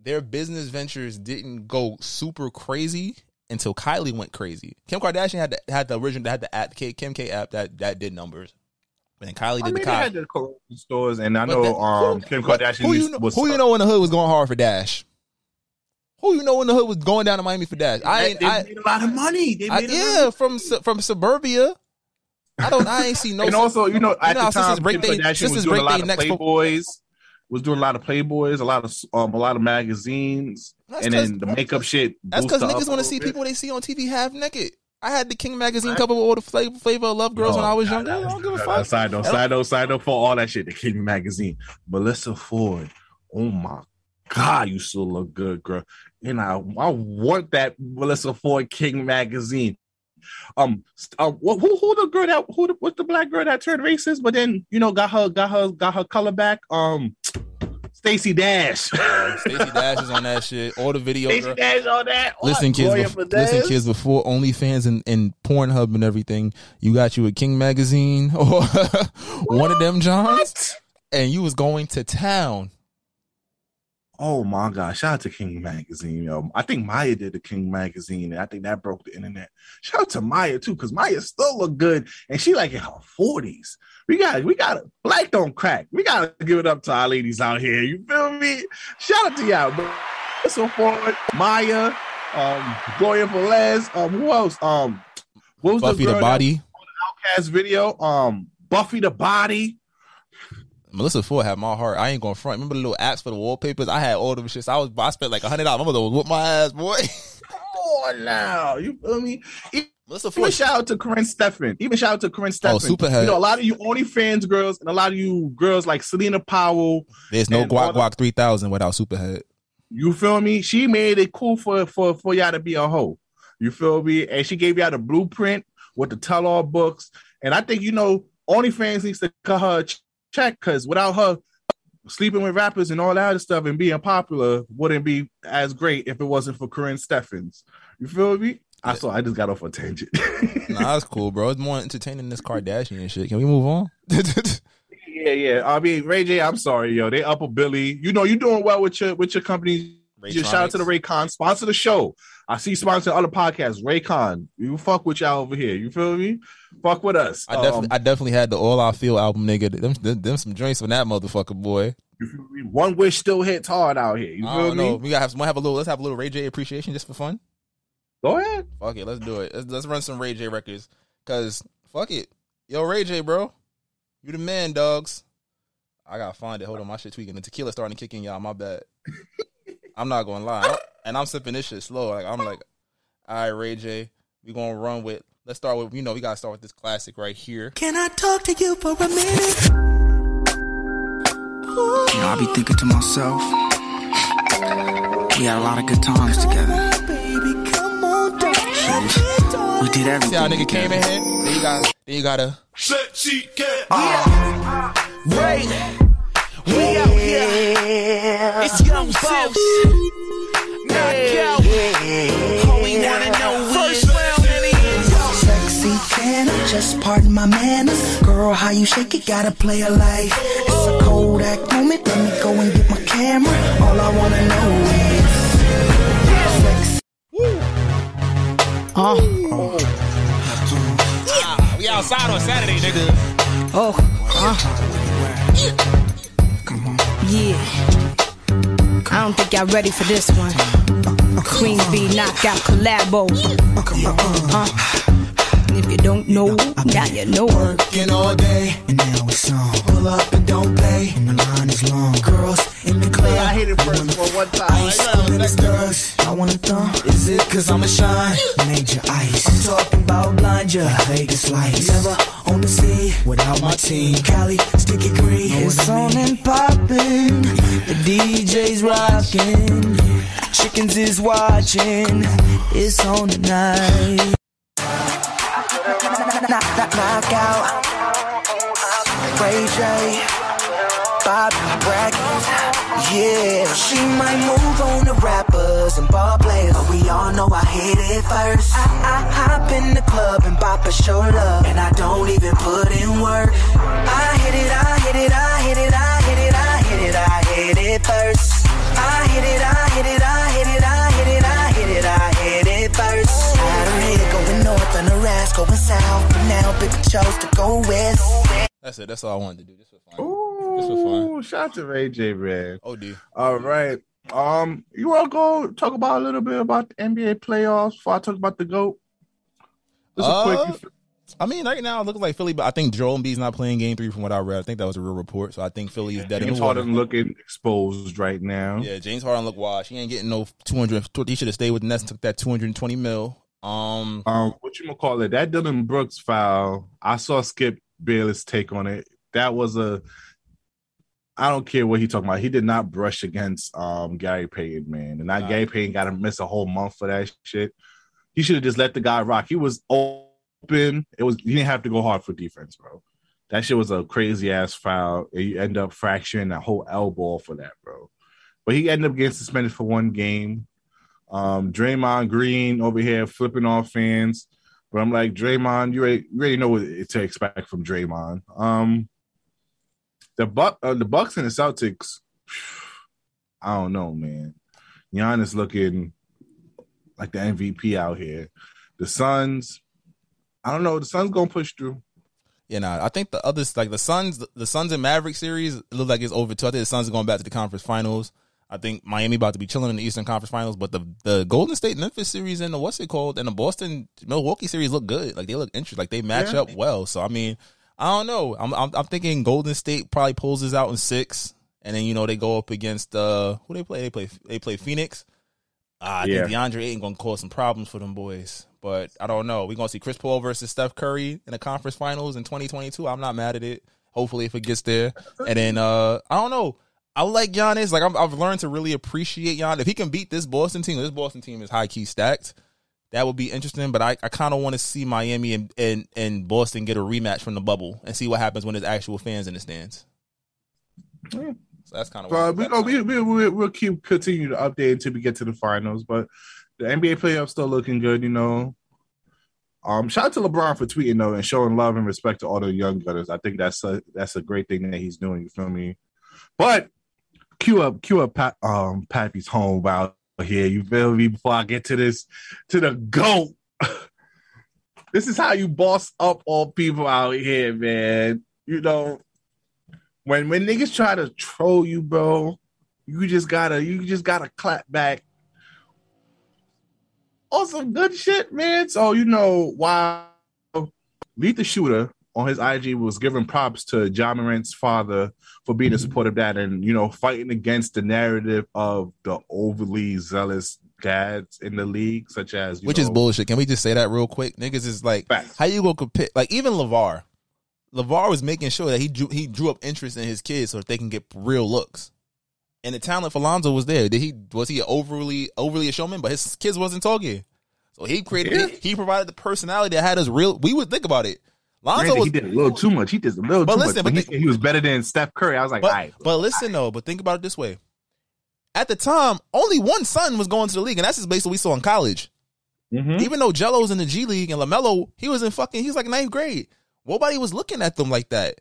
Their business ventures didn't go super crazy until Kylie went crazy. Kim Kardashian had the, had the original had the app, Kim K app that that did numbers. And Kylie did I mean, the they Kylie. had the clothes stores, and I know that- um who- Kim Kardashian Who you know, was. who you know in the hood was going hard for Dash? Who you know in the hood was going down to Miami for Dash? I They, ain't. they I, made a lot of money. They made lot yeah, of from from suburbia. I don't. I ain't see no. and also, you know, at know how the time, break Kim Kardashian sisters was doing a break lot they of necks for- Playboys. Was doing a lot of Playboys, a lot of um, a lot of magazines, That's and then the makeup shit. That's because niggas want to see people they see on TV half naked. I had the King magazine cover with all the flavor, flavor of love girls when I was No, younger. I don't give a no, fuck. no, Side note, side note, side note for all that shit. The King magazine, Melyssa Ford. Oh my god, you still look good, girl. And I, I want that Melyssa Ford King magazine. Um, uh, who, who who the girl that who the, what's the black girl that turned racist, but then you know got her got her got her color back. Um, Stacey Dash. Stacey Dash is on that shit. All the videos. Stacey. Dash on that. What? Listen, kids. Gloria bef- listen, kids. Before OnlyFans and, and Pornhub and everything, you got you a King magazine or one of them Johns, What? and you was going to town. Oh my god! Shout out to King Magazine, yo. I think Maya did the King Magazine, and I think that broke the internet. Shout out to Maya too, because Maya still look good, and she like in her forties. We got, we got black don't crack. We gotta give it up to our ladies out here. You feel me? Shout out to y'all. But so forward, Maya, um, Gloria Velez, um, who else? Um, what was Buffy the, the body. Outcast video? Um, Buffy the body. Melyssa Ford had my heart. I ain't gonna front. Remember the little apps for the wallpapers? I had all them shits. I was I spent like a hundred dollars. My mother was whoop my ass, boy. Come on now, you feel me? Melyssa Even Ford. shout out to Karrine Steffen. Even shout out to Karrine Steffen. Oh, Superhead. You know, a lot of you OnlyFans girls and a lot of you girls like Celina Powell. There's no and guac the- guac three thousand without Superhead. You feel me? She made it cool for for for y'all to be a hoe. You feel me? And she gave y'all the blueprint with the tell all books. And I think you know OnlyFans needs to cut her check because without her sleeping with rappers and all that other stuff and being popular wouldn't be as great if it wasn't for Karrine Steffens. You feel me? I saw I just got off a tangent. Nah, that's cool, bro. It's more entertaining than this Kardashian shit. Can we move on? Yeah, yeah. I mean, Ray J, I'm sorry, yo. They up a Billy. You know, you're doing well with your with your company. Just shout out to the Raycon. Sponsor the show. I see sponsor other podcasts. Raycon. You fuck with y'all over here. You feel me? Fuck with us. I definitely, Um, I definitely had the All I Feel album, nigga. Them, them, them some drinks on that motherfucker, boy. you feel me? One wish still hits hard out here. You I feel don't me? know. We gotta have, wanna have a little. Let's have a little Ray J appreciation just for fun. Go ahead. Fuck it, let's do it. Let's, let's run some Ray J records. Cause fuck it, yo Ray J, bro, you the man, dogs. I gotta find it. Hold on, my shit tweaking. The tequila starting to kick in, y'all. My bad. I'm not gonna lie, and I'm sipping this shit slow. Like I'm like, all right, Ray J, we gonna run with. Let's start with you know we gotta start with this classic right here. Can I talk to you for a minute? You know, I be thinking to myself, we had a lot of good times together. Baby, come on, don't We did everything. See how a nigga together. came in here? Then you got, then you gotta. Ray, we out here. It's young boss. knockout. All we wanna know is how many is Sexy can just pardon my manners. Girl, how you shake it, gotta play a life. It's a Kodak moment, let me go and get my camera. All I wanna know is Ah, we outside on Saturday, nigga. Oh, uh. Yeah. I don't think y'all ready for this one. Queen Bee knockout collabo. Uh. And if you don't know, now you know. Working all day, and now it's on. Pull up and don't pay, and the line is long. Girls in the club. I hit it first for one time. Ice cool in the stars. I wanna thumb. Is it cause I'm a shine? Major ice. I'm talking about blind ya. Vegas lights. Never on the scene without my team. Cali, sticky green. It's on and poppin'. The DJ's rockin'. Chickens is watching. It's on tonight. Knock, knock, knock out. Ray J. Bob Brackett. Yeah, she might move on to rappers and ball players, but we all know I hit it first. I, I hop in the club and bop a show and I don't even put in work. I hit it, I hit it, I hit it, I hit it, I hit it, I hit it first. I hit it, I hit it, I hit it, I hit it, I hit it, I north and the rest going south, but now pick chose to go west. That's it. That's all I wanted to do. This was fun. Ooh, This was fun. Shout out to Ray J, man. Oh, dude. All right. Um, you want to go talk about a little bit about the NBA playoffs before I talk about the GOAT? Just a Uh, quick. I mean, right now it looks like Philly, but I think Joel Embiid's not playing Game Three from what I read. I think that was a real report. So I think Philly is dead in James the water. Harden looking exposed right now. Yeah, James Harden look washed. He ain't getting no two hundred. He should have stayed with Nets and took that two hundred and twenty mil. Um, Um, what you gonna call it? That Dillon Brooks foul. I saw Skip Bayless take on it. That was a. I don't care what he talking about. He did not brush against um Gary Payton, man, and that Nah. Gary Payton got to miss a whole month for that shit. He should have just let the guy rock. He was open. It was. He didn't have to go hard for defense, bro. That shit was a crazy ass foul. You end up fracturing that whole elbow for that, bro. But he ended up getting suspended for one game. Um, Draymond Green over here flipping off fans. But I'm like, Draymond, you already, you already know what to expect from Draymond. Um, the Buck, uh, the Bucks and the Celtics. I don't know, man. Giannis looking like the MVP out here. The Suns, I don't know. The Suns gonna push through. yeah, nah, I think the others like the Suns, the Suns and Maverick series it looks like it's over too. I think the Suns are going back to the conference finals. I think Miami about to be chilling in the Eastern Conference Finals, but the the Golden State Memphis series and the what's it called and the Boston Milwaukee series look good. Like they look interesting. Like they match Yeah. up well. So I mean, I don't know. I'm, I'm I'm thinking Golden State probably pulls this out in six, and then you know they go up against uh who they play. They play they play Phoenix. Uh, I Yeah. think DeAndre Ayton gonna cause some problems for them boys, but I don't know. We're gonna see Chris Paul versus Steph Curry in the conference finals in 2022. I'm not mad at it. Hopefully, if it gets there, and then uh I don't know. I like Giannis. Like I'm, I've learned to really appreciate Giannis. If he can beat this Boston team, this Boston team is high key stacked. That would be interesting. But I, I kind of want to see Miami and, and and Boston get a rematch from the bubble and see what happens when there's actual fans in the stands. Yeah. So that's kind of we go. We, we, we, we'll keep continue to update until we get to the finals. But the NBA playoffs still looking good. You know. Um, shout out to LeBron for tweeting though and showing love and respect to all the young gunners. I think that's a that's a great thing that he's doing. You feel me? But cue up, cue up, um, Pappy's home out here. You feel me? Before I get to this, to the goat. this is how you boss up all people out here, man. You know, when when niggas try to troll you, bro, you just gotta you just gotta clap back some good shit, man. So you know while the Shooter on his IG was giving props to Ja Morant's father for being a mm-hmm. supporter of that and you know fighting against the narrative of the overly zealous dads in the league, such as which is bullshit. Can we just say that real quick? Niggas is like, Facts. how you go compare? Like even LaVar, LaVar was making sure that he drew he drew up interest in his kids so that they can get real looks. And the talent for Lonzo was there. Did he was he overly overly a showman? But his kids wasn't talking, so he created Yeah. he, he provided the personality that had us real. We would think about it. Lonzo Granted, was, he did a little too much. He did a little But too listen, much. but he he was better than Steph Curry, I was like, but, all right. but listen though, but think about it this way. at the time, only one son was going to the league, and that's just basically what we saw in college. Mhm. Even though Gelo's in the G League and Lamelo, he was in fucking, he was like ninth grade. Nobody was looking at them like that.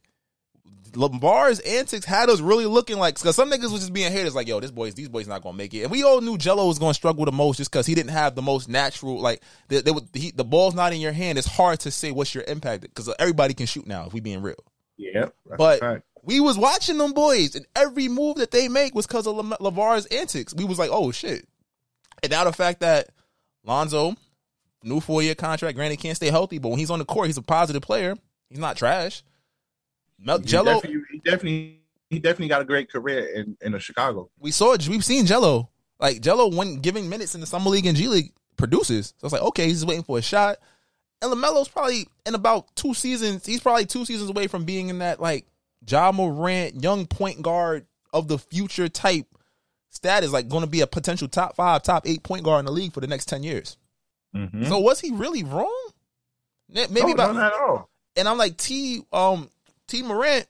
Lamar's antics had us really looking like because some niggas was just being haters, like, yo, this boys, these boys not gonna make it, and we all knew Gelo was gonna struggle the most just because he didn't have the most natural, like, the, they, he, the ball's not in your hand. It's hard to say what's your impact because everybody can shoot now. If we being real, a but we was watching them boys, and every move that they make was because of LaVar's antics. We was like, oh shit. And now the fact that Lonzo, new four year contract, granted can't stay healthy, but when he's on the court, he's a positive player. He's not trash. Mel- He Gelo, definitely, he definitely, he definitely got a great career in in Chicago. we saw. We've seen Gelo. Like Gelo, when giving minutes in the summer league and G League, produces. So it's like, okay, he's just waiting for a shot. And Lamelo's probably in about two seasons. He's probably two seasons away from being in that like Ja Morant, young point guard of the future type status, like going to be a potential top five, top eight point guard in the league for the next ten years. Mhm. So was he really wrong? Maybe no, about not at all. and I'm like T um Tee Morant,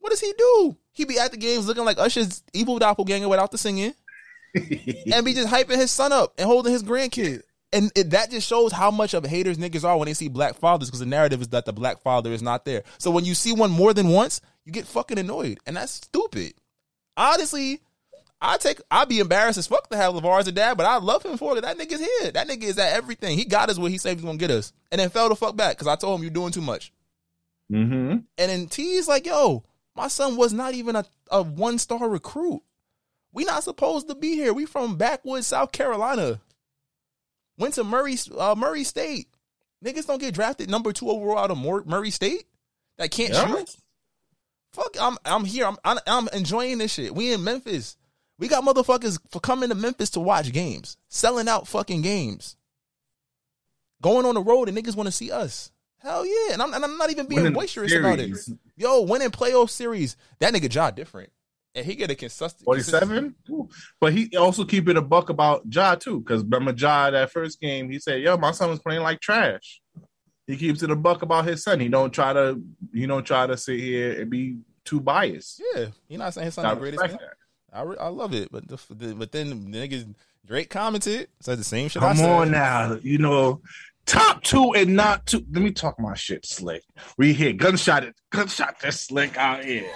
what does he do? He be at the games looking like Usher's evil doppelganger without the singing, and be just hyping his son up and holding his grandkid. And it, that just shows how much of haters niggas are when they see black fathers because the narrative is that the black father is not there. So when you see one more than once, you get fucking annoyed, and that's stupid. Honestly, I take I'd be embarrassed as fuck to have LaVar as a dad, but I love him for it. That nigga's here. That nigga is at everything. He got us what he said he was gonna get us, and then fell the fuck back because I told him you're doing too much. Mm-hmm. And then Tee is like, yo, my son was not even a, a one star recruit. We not supposed to be here. We from backwoods South Carolina. Went to Murray uh, Murray State. Niggas don't get drafted number two overall out of Murray State that can't Yeah. shoot. Fuck, I'm I'm here. I'm, I'm I'm enjoying this shit. We in Memphis. We got motherfuckers for coming to Memphis to watch games, selling out fucking games, going on the road, and niggas want to see us. Hell yeah, and I'm and I'm not even being Winning boisterous about it. Yo, winning playoff series, that nigga jaw different, and he get a consistent Forty-seven, but he also keep it a buck about Ja too. Because remember Ja that first game, he said, "Yo, my son was playing like trash." He keeps it a buck about his son. He don't try to, he don't try to sit here and be too biased. Yeah, he not saying his son I the greatest. respect man. I re- I love it, but the, the, but then the niggas Drake commented said the same shit. I Come said. on now, you know, top two and not two. Let me talk my shit slick. We hear gunshot, it. gunshot this slick out here.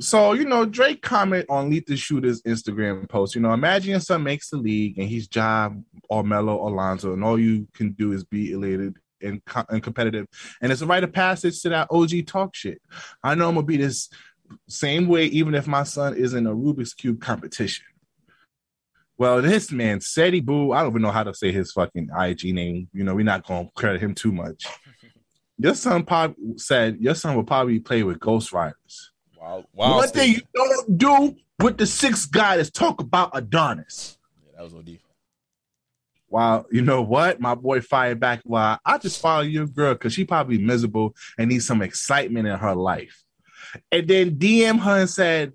So you know, Drake comment on Lethal Shooter's Instagram post. You know, imagine your son makes the league and he's John or Melo or Lonzo, and all you can do is be elated and, co- and competitive. And it's a rite of passage to that OG talk shit. I know I'm gonna be this same way, even if my son is in a Rubik's Cube competition. Well, this man, Seti Boo, I don't even know how to say his fucking IG name. You know, we're not going to credit him too much. Your son pop said your son will probably play with Ghost Riders. Wow, wow. One thing you don't do with the sixth guy is talk about Adonis. Yeah, that was OD. Wow, you know what? My boy fired back. Well, I just follow your girl because she probably miserable and needs some excitement in her life. And then DM her and said,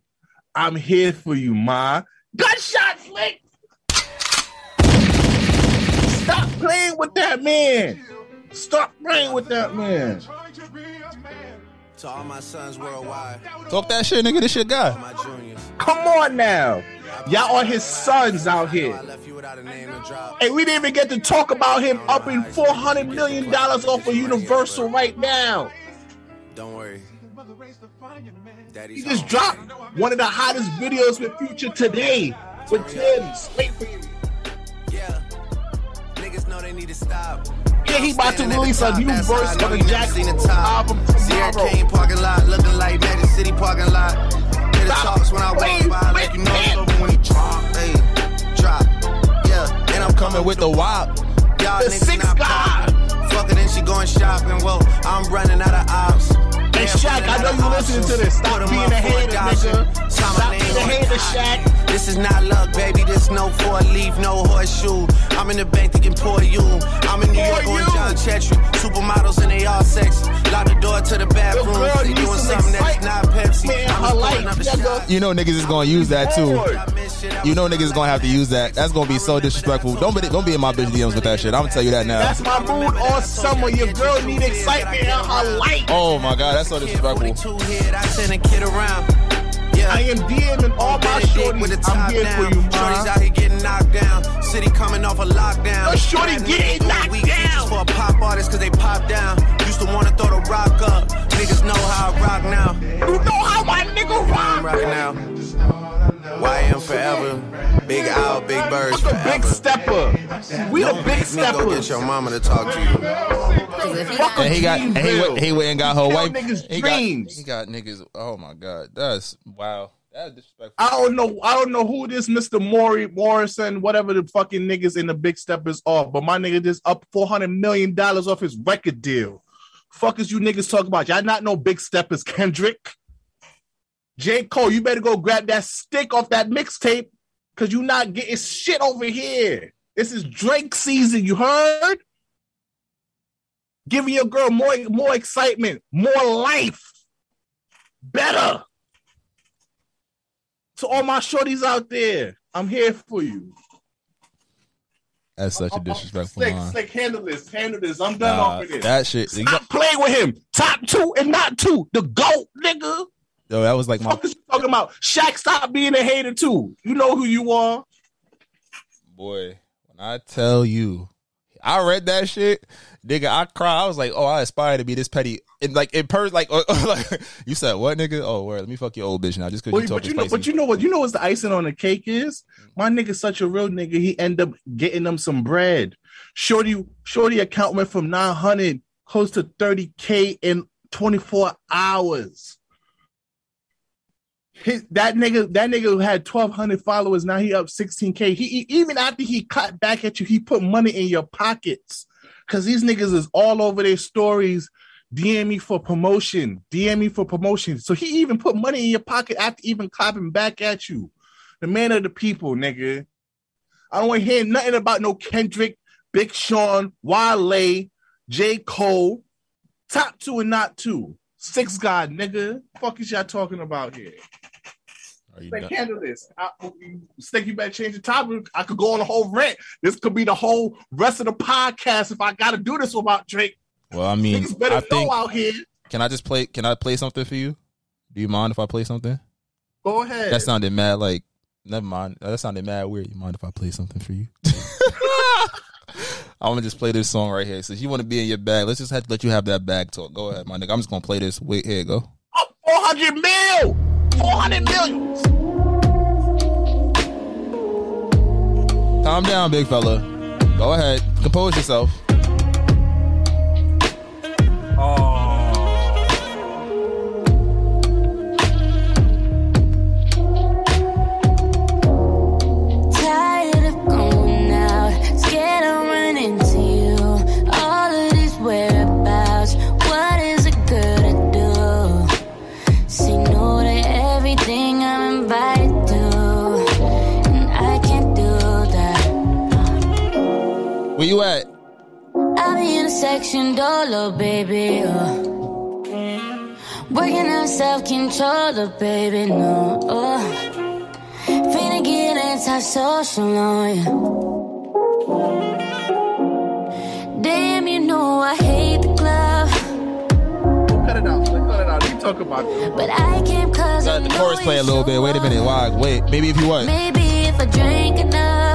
I'm here for you, Ma. Gunshot flick. Stop playing with that man. Stop playing with that man. To all my sons worldwide, Talk that shit, nigga. This shit guy. Come on now. Y'all are his sons out here. left you without a name to drop. And we didn't even get to talk about him upping $400 million off of Universal right now. Don't worry. Daddy's He just home. dropped one of the hottest videos with Future today with Tim. Wait for you. Yeah, he about to release a new verse of the you never Jack seen the top. album tomorrow. Kane parking lot, looking like Magic City parking lot. Hear the talks when I walk by, like you know it's over when he drop. Hey, drop. Yeah, and I'm Coming with the wop. Y'all The niggas sixth not poppin'. Fuck it, then she going shopping. Whoa, I'm running out of ops. Hey, Shaq, I know you listening to this. Stop being a hater, nigga. Stop being a hater, Shaq. This is not luck, baby. This no four leaf, no horseshoe. I'm in the bank thinking poor you. I'm in New York Pour on you. John Chetry. Supermodels and they all sexy. Lock the door to the bathroom. girl They doing some something that's not Pepsi. Man, I'm her just life, pulling up the You know niggas is gonna use that too. Lord. I miss shit, I You know niggas is gonna have to use that. That's gonna be so disrespectful. Don't be don't be in my bitch DMs with that shit. I'm gonna tell you that now. That's my mood all summer. Your girl need excitement in her life. Oh my god, that's so disrespectful. 42 hit, I send a kid around. Yeah. I am DMing all my Benedict shorties. with the I'm here down. for you, Shorties out here getting knocked down. City coming off a lockdown. A shorty Rap niggas getting doing knocked weak features down. For a pop artist, cause they pop down. Used to wanna throw the rock up. Niggas know how I rock now. You know how my nigga I'm rock. rock now. YM forever. Big Owl, Big Birds I'm the big stepper. We the Don't big make me go get your mama to talk to you. Fuck And he got, and he went, he went and got her Kill wife. niggas' he got, he got niggas. Oh my god, that's wow. That's disrespectful. I don't know. I don't know who this Mr. Maury Morrison, whatever the fucking niggas in the big steppers are, but my nigga just up four hundred million dollars off his record deal. Fuck is you niggas talk about? Y'all not know big steppers, Kendrick. J. Cole, you better go grab that stick off that mixtape because you're not getting shit over here. This is Drake season, you heard? Giving your girl more, more excitement, more life, better. To all my shorties out there, I'm here for you. That's such a disrespectful Slick, line. slick, handle this, handle this. I'm done Nah, off with this. that shit. Stop playing with him. Top two and not two. The GOAT, nigga. Yo, that was like my What is you talking about? Shaq, stop being a hater too. You know who you are. boy. When I tell you, I read that shit, nigga. I cry. I was like, oh, I aspire to be this petty. And like in per like, oh, like you said, what nigga? Oh, where? Let me fuck your old bitch now, just because Well, you but talking you know, spicy. but you know what? You know what's the icing on the cake is? My nigga, such a real nigga. He end up getting them some bread. Shorty, shorty account went from nine hundred close to thirty k in twenty four hours. His, that nigga, that nigga who had twelve hundred followers. Now he up sixteen k. He, even after he cut back at you, he put money in your pockets because these niggas is all over their stories. DM me for promotion. DM me for promotion. So he even put money in your pocket after even clapping back at you. The man of the people, nigga. I don't want to hear nothing about no Kendrick, Big Sean, Wale, J. Cole. Top two and not two. Six God, nigga. Fuck is y'all talking about here? You done? handle this. I, Stick, you better change the topic. I could go on a whole rant. This could be the whole rest of the podcast if I got to do this without Drake. Well, I mean, Niggas better I think. out here. Can I just play? Can I play something for you? Do you mind if I play something? Go ahead. That sounded mad. Like, never mind. That sounded mad weird. You mind if I play something for you? I'm gonna just play this song right here. Since you want to be in your bag, let's just have to let you have that bag talk. Go ahead, my nigga. I'm just gonna play this. Wait, here you go. Up 400 mil. 400 millions. Calm down, big fella. Go ahead. Compose yourself. You at? I'll be in a section dolo, baby. Uh. Working on self control, oh, baby, no. Uh. Finna get antisocial on you. Damn, you know I hate the club, Cut it out. Cut it out. We talk about this. but I came cause I the chorus play a little bit. Wait a minute. Why? Wait. Maybe if you what? Maybe if I drank enough,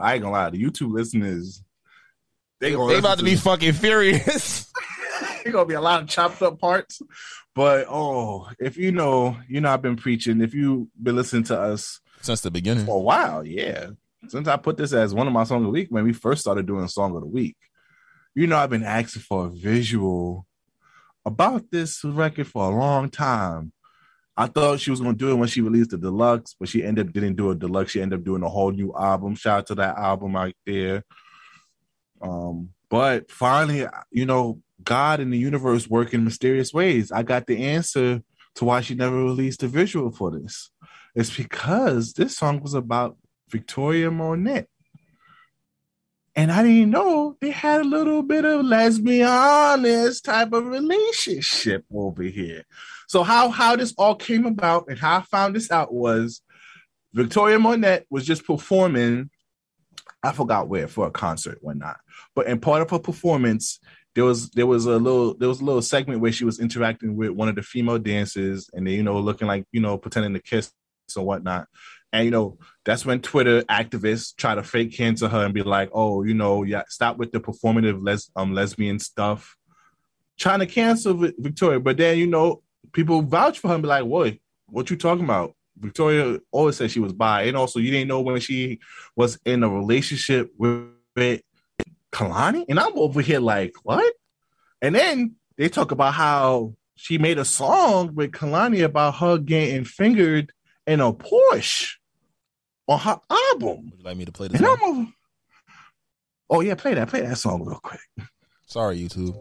I ain't gonna lie. The YouTube listeners, they gonna They about to listen be fucking furious. They gonna be a lot of chopped up parts. But oh, if you know, you know, I've been preaching. If you've been listening to us Since the beginning. for a while, yeah. Since I put this as one of my songs of the week, when we first started doing a song of the week, you know, I've been asking for a visual about this record for a long time. I thought she was gonna do it when she released the deluxe, but she ended up didn't do a deluxe. She ended up doing a whole new album. Shout out to that album right there. Um, but finally, you know, God and the universe work in mysterious ways. I got the answer to why she never released a visual for this. It's because this song was about Victoria Monet. And I didn't know they had a little bit of lesbianist type of relationship over here. So how how this all came about and how I found this out was Victoria Monet was just performing. I forgot where for a concert, whatnot. But in part of her performance, there was there was a little there was a little segment where she was interacting with one of the female dancers, and they you know looking like you know pretending to kiss and whatnot. And you know that's when Twitter activists try to fake cancel her and be like, oh, you know, yeah, stop with the performative les- um lesbian stuff, trying to cancel Victoria. But then you know people vouch for her and be like, what, what you talking about? Victoria always said she was bi, and also you didn't know when she was in a relationship with, with Kehlani, and I'm over here like, what? And then they talk about how she made a song with Kehlani about her getting fingered in a Porsche on her album. Would you like me to play this? Over... Oh yeah, play that. Play that song real quick. Sorry, YouTube.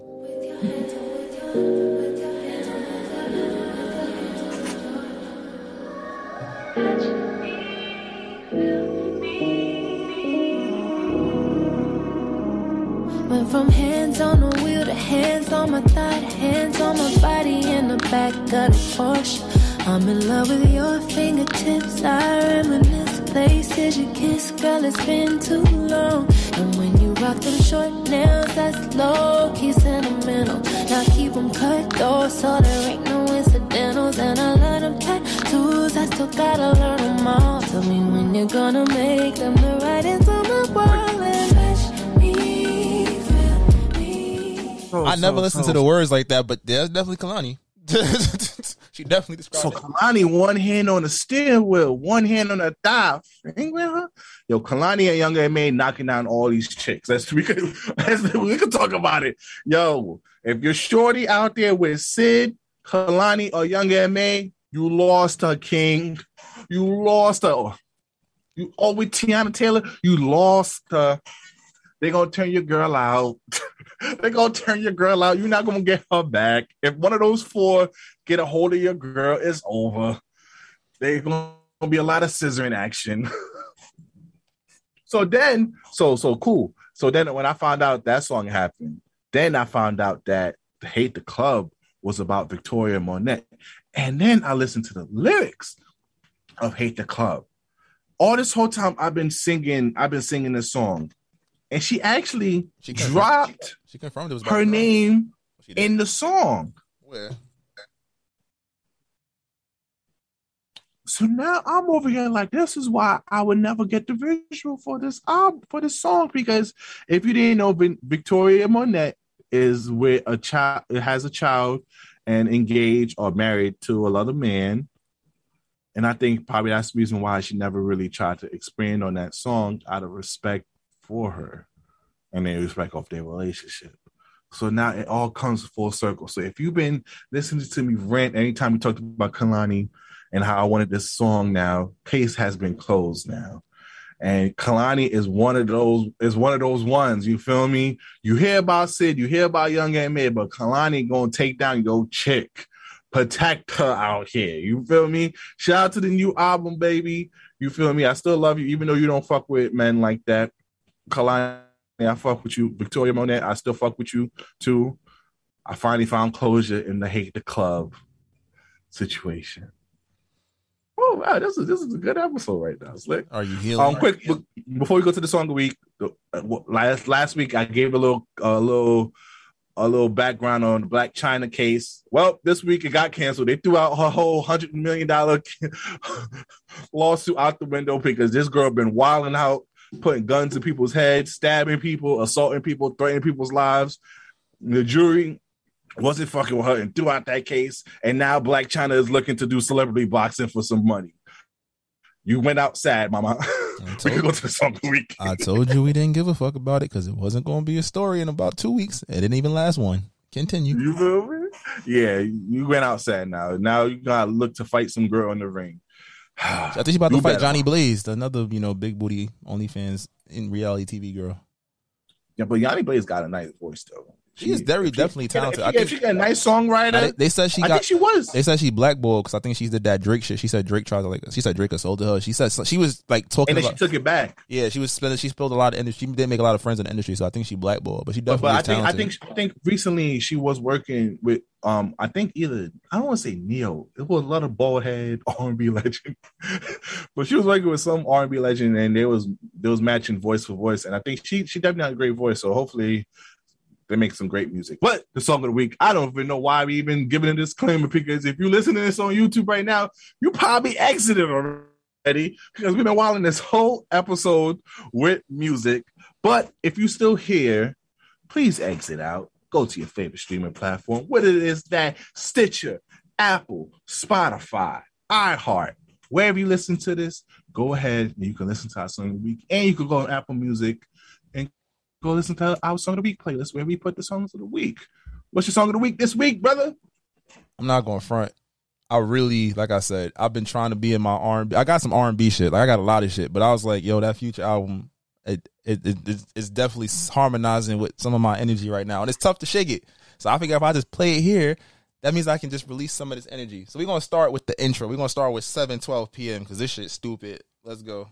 Went from hands on the wheel to hands on my thigh, hands on my body in the back of the Porsche. I'm in love with your fingertips. I reminisce places you kiss, girl. It's been too long. And when you rock them short nails, that's low key sentimental. Now keep them cut though, so there ain't no incidentals. And I love them tattoos, I still gotta learn them all. Tell me when you're gonna make them the writings on my wall and wish me, feel me. Oh, I never so, listened so. to the words like that, but there's definitely Kehlani. she definitely described so Kehlani, one hand on the steering wheel, one hand on the thigh. Yo, Kehlani and Younger M.A knocking down all these chicks. Let's we could we could talk about it. Yo, if you're shorty out there with Sid, Kehlani, or Younger M.A, you lost her, King. You lost her. You oh with Teyana Taylor, you lost her. They're gonna turn your girl out. They're gonna turn your girl out. You're not gonna get her back. If one of those four get a hold of your girl, it's over. There's gonna be a lot of scissoring action. so then, so so cool. So then when I found out that song happened, then I found out that Hate the Club was about Victoria Monet. And then I listened to the lyrics of Hate the Club. All this whole time I've been singing, I've been singing this song and she actually she dropped she, confirmed it was her name in the song. Where? So now I'm over here like this is why I would never get the visual for this album for this song because if you didn't know Victoria Monet is with a child has a child and engaged or married to another man. And I think probably that's the reason why she never really tried to expand on that song out of respect for her and they respect off their relationship. So now it all comes full circle. So if you've been listening to me rant anytime we talked about Kehlani and how I wanted this song now, case has been closed now. And Kehlani is one of those is one of those ones. You feel me? You hear about Sid, you hear about Young and M.A, but Kehlani gonna take down your chick. Protect her out here. You feel me? Shout out to the new album, baby. You feel me? I still love you, even though you don't fuck with men like that. Kehlani, I fuck with you. Victoria Monet, I still fuck with you too. I finally found closure in the hate the club situation. Oh wow, this is this is a good episode right now. Slick. Are you healing? Um, quick before we go to the song of the week. Uh, last last week I gave a little a little a little background on the Blac Chyna case. Well, this week it got canceled. They threw out her whole hundred million dollar lawsuit out the window because this girl been wilding out putting guns in people's heads, stabbing people, assaulting people, threatening people's lives. The jury wasn't fucking with her and threw out that case. And now Blac Chyna is looking to do celebrity boxing for some money. You went out sad, mama. we could go to song week. I told you we didn't give a fuck about it because it wasn't going to be a story in about two weeks. It didn't even last one. Continue. You feel me? Yeah, you went outside now. Now you gotta look to fight some girl in the ring. I think she's about to fight Johnny Blaze, another you know big booty OnlyFans in reality TV girl. Yeah, but Johnny Blaze got a nice voice though. She is very definitely talented. I think if she got a nice songwriter, They, they said she got. I think she was. They said she blackballed because I think she did that Drake shit. She said Drake tried to like. She said Drake assaulted her. She said she was like talking and then about. she took it back. yeah, she was spending. She spilled a lot of industry. She didn't make a lot of friends in the industry, so I think she blackballed. But she definitely but I is think I think I think recently she was working with um I think either I don't want to say Neo. It was a lot of bald head R and B legend, but she was working with some R and B legend, and there was there was matching voice for voice, and I think she she definitely had a great voice. So hopefully they make some great music. But the song of the week, I don't even know why we even giving a disclaimer because if you listen to this on YouTube right now, you probably exited already because we've been wilding this whole episode with music. But if you're still here, please exit out. Go to your favorite streaming platform, whether it is that Stitcher, Apple, Spotify, iHeart, wherever you listen to this, go ahead and you can listen to our song of the week. And you can go on Apple Music go listen to our song of the week playlist where we put the songs of the week. What's your song of the week this week, brother? I'm not going front. I really, like I said, I've been trying to be in my R and. I got some R and B shit. Like I got a lot of shit, but I was like, yo, that future album, it it, it it's- definitely harmonizing with some of my energy right now, and it's tough to shake it. So I figure if I just play it here, that means I can just release some of this energy. So we're gonna start with the intro. We're gonna start with 7 12 p.m. because this shit's stupid. Let's go.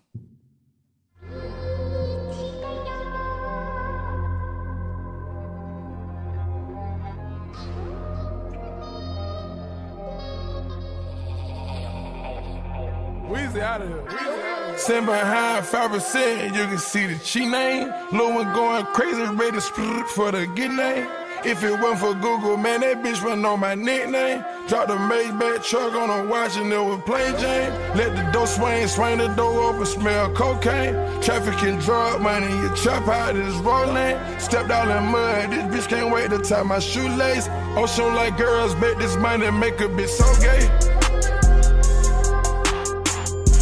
Weezy out of here. Sitting behind 5%, you can see the cheat name. Lil one going crazy, ready to split for the get name. If it wasn't for Google, man, that bitch wouldn't know my nickname. Drop the Maybach truck on a watch and it was plain Jane. Let the door swing, swing the door open, smell cocaine. Traffic and drug money, you chop out this rolling. Stepped out in mud, this bitch can't wait to tie my shoelace. Ocean like girls, bet this money make a bitch so gay.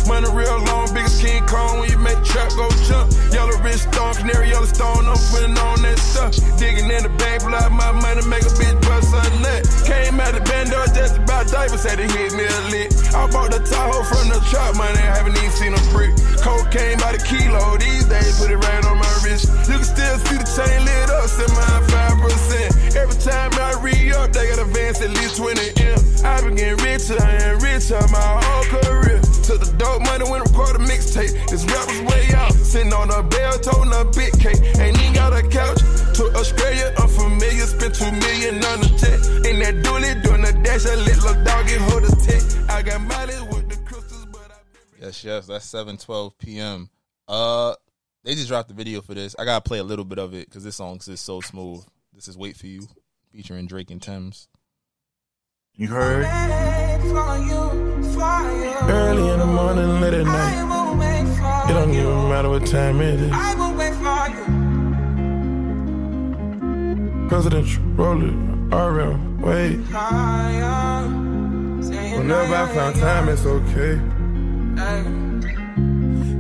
Money real long, biggest King Kong when you make trap go jump. Yellow wrist stone, canary yellow stone, I'm putting on that stuff. Digging in the bank, out my money, make a bitch bust a nut. Came out the bando just about diapers, had to hit me a lick. I bought the Tahoe from the trap money, I haven't even seen a brick. Cocaine by the kilo, these days put it right on my wrist. You can still see the chain lit up, set mine 5%. Every time I re up, they got advance at least 20 M. I been getting richer and richer my whole career. Took the dope money when I recorded a mixtape. This rap was way out. Sitting on a bell, toting a big cake. Ain't even got a couch. To Australia, unfamiliar. Spent two million on the tech. In that dually, doing the dash. I let little dog get hold of tech. I got mileage with the crystals, but I. Yes, yes, that's 7 12 p.m. Uh, they just dropped the video for this. I gotta play a little bit of it because this song is so smooth. This is "Wait for You" featuring Drake and Tems. You heard? Early in the morning, late at night. It don't even matter what time it is. Presidential, roll it, RM, wait. Whenever I found time, it's okay.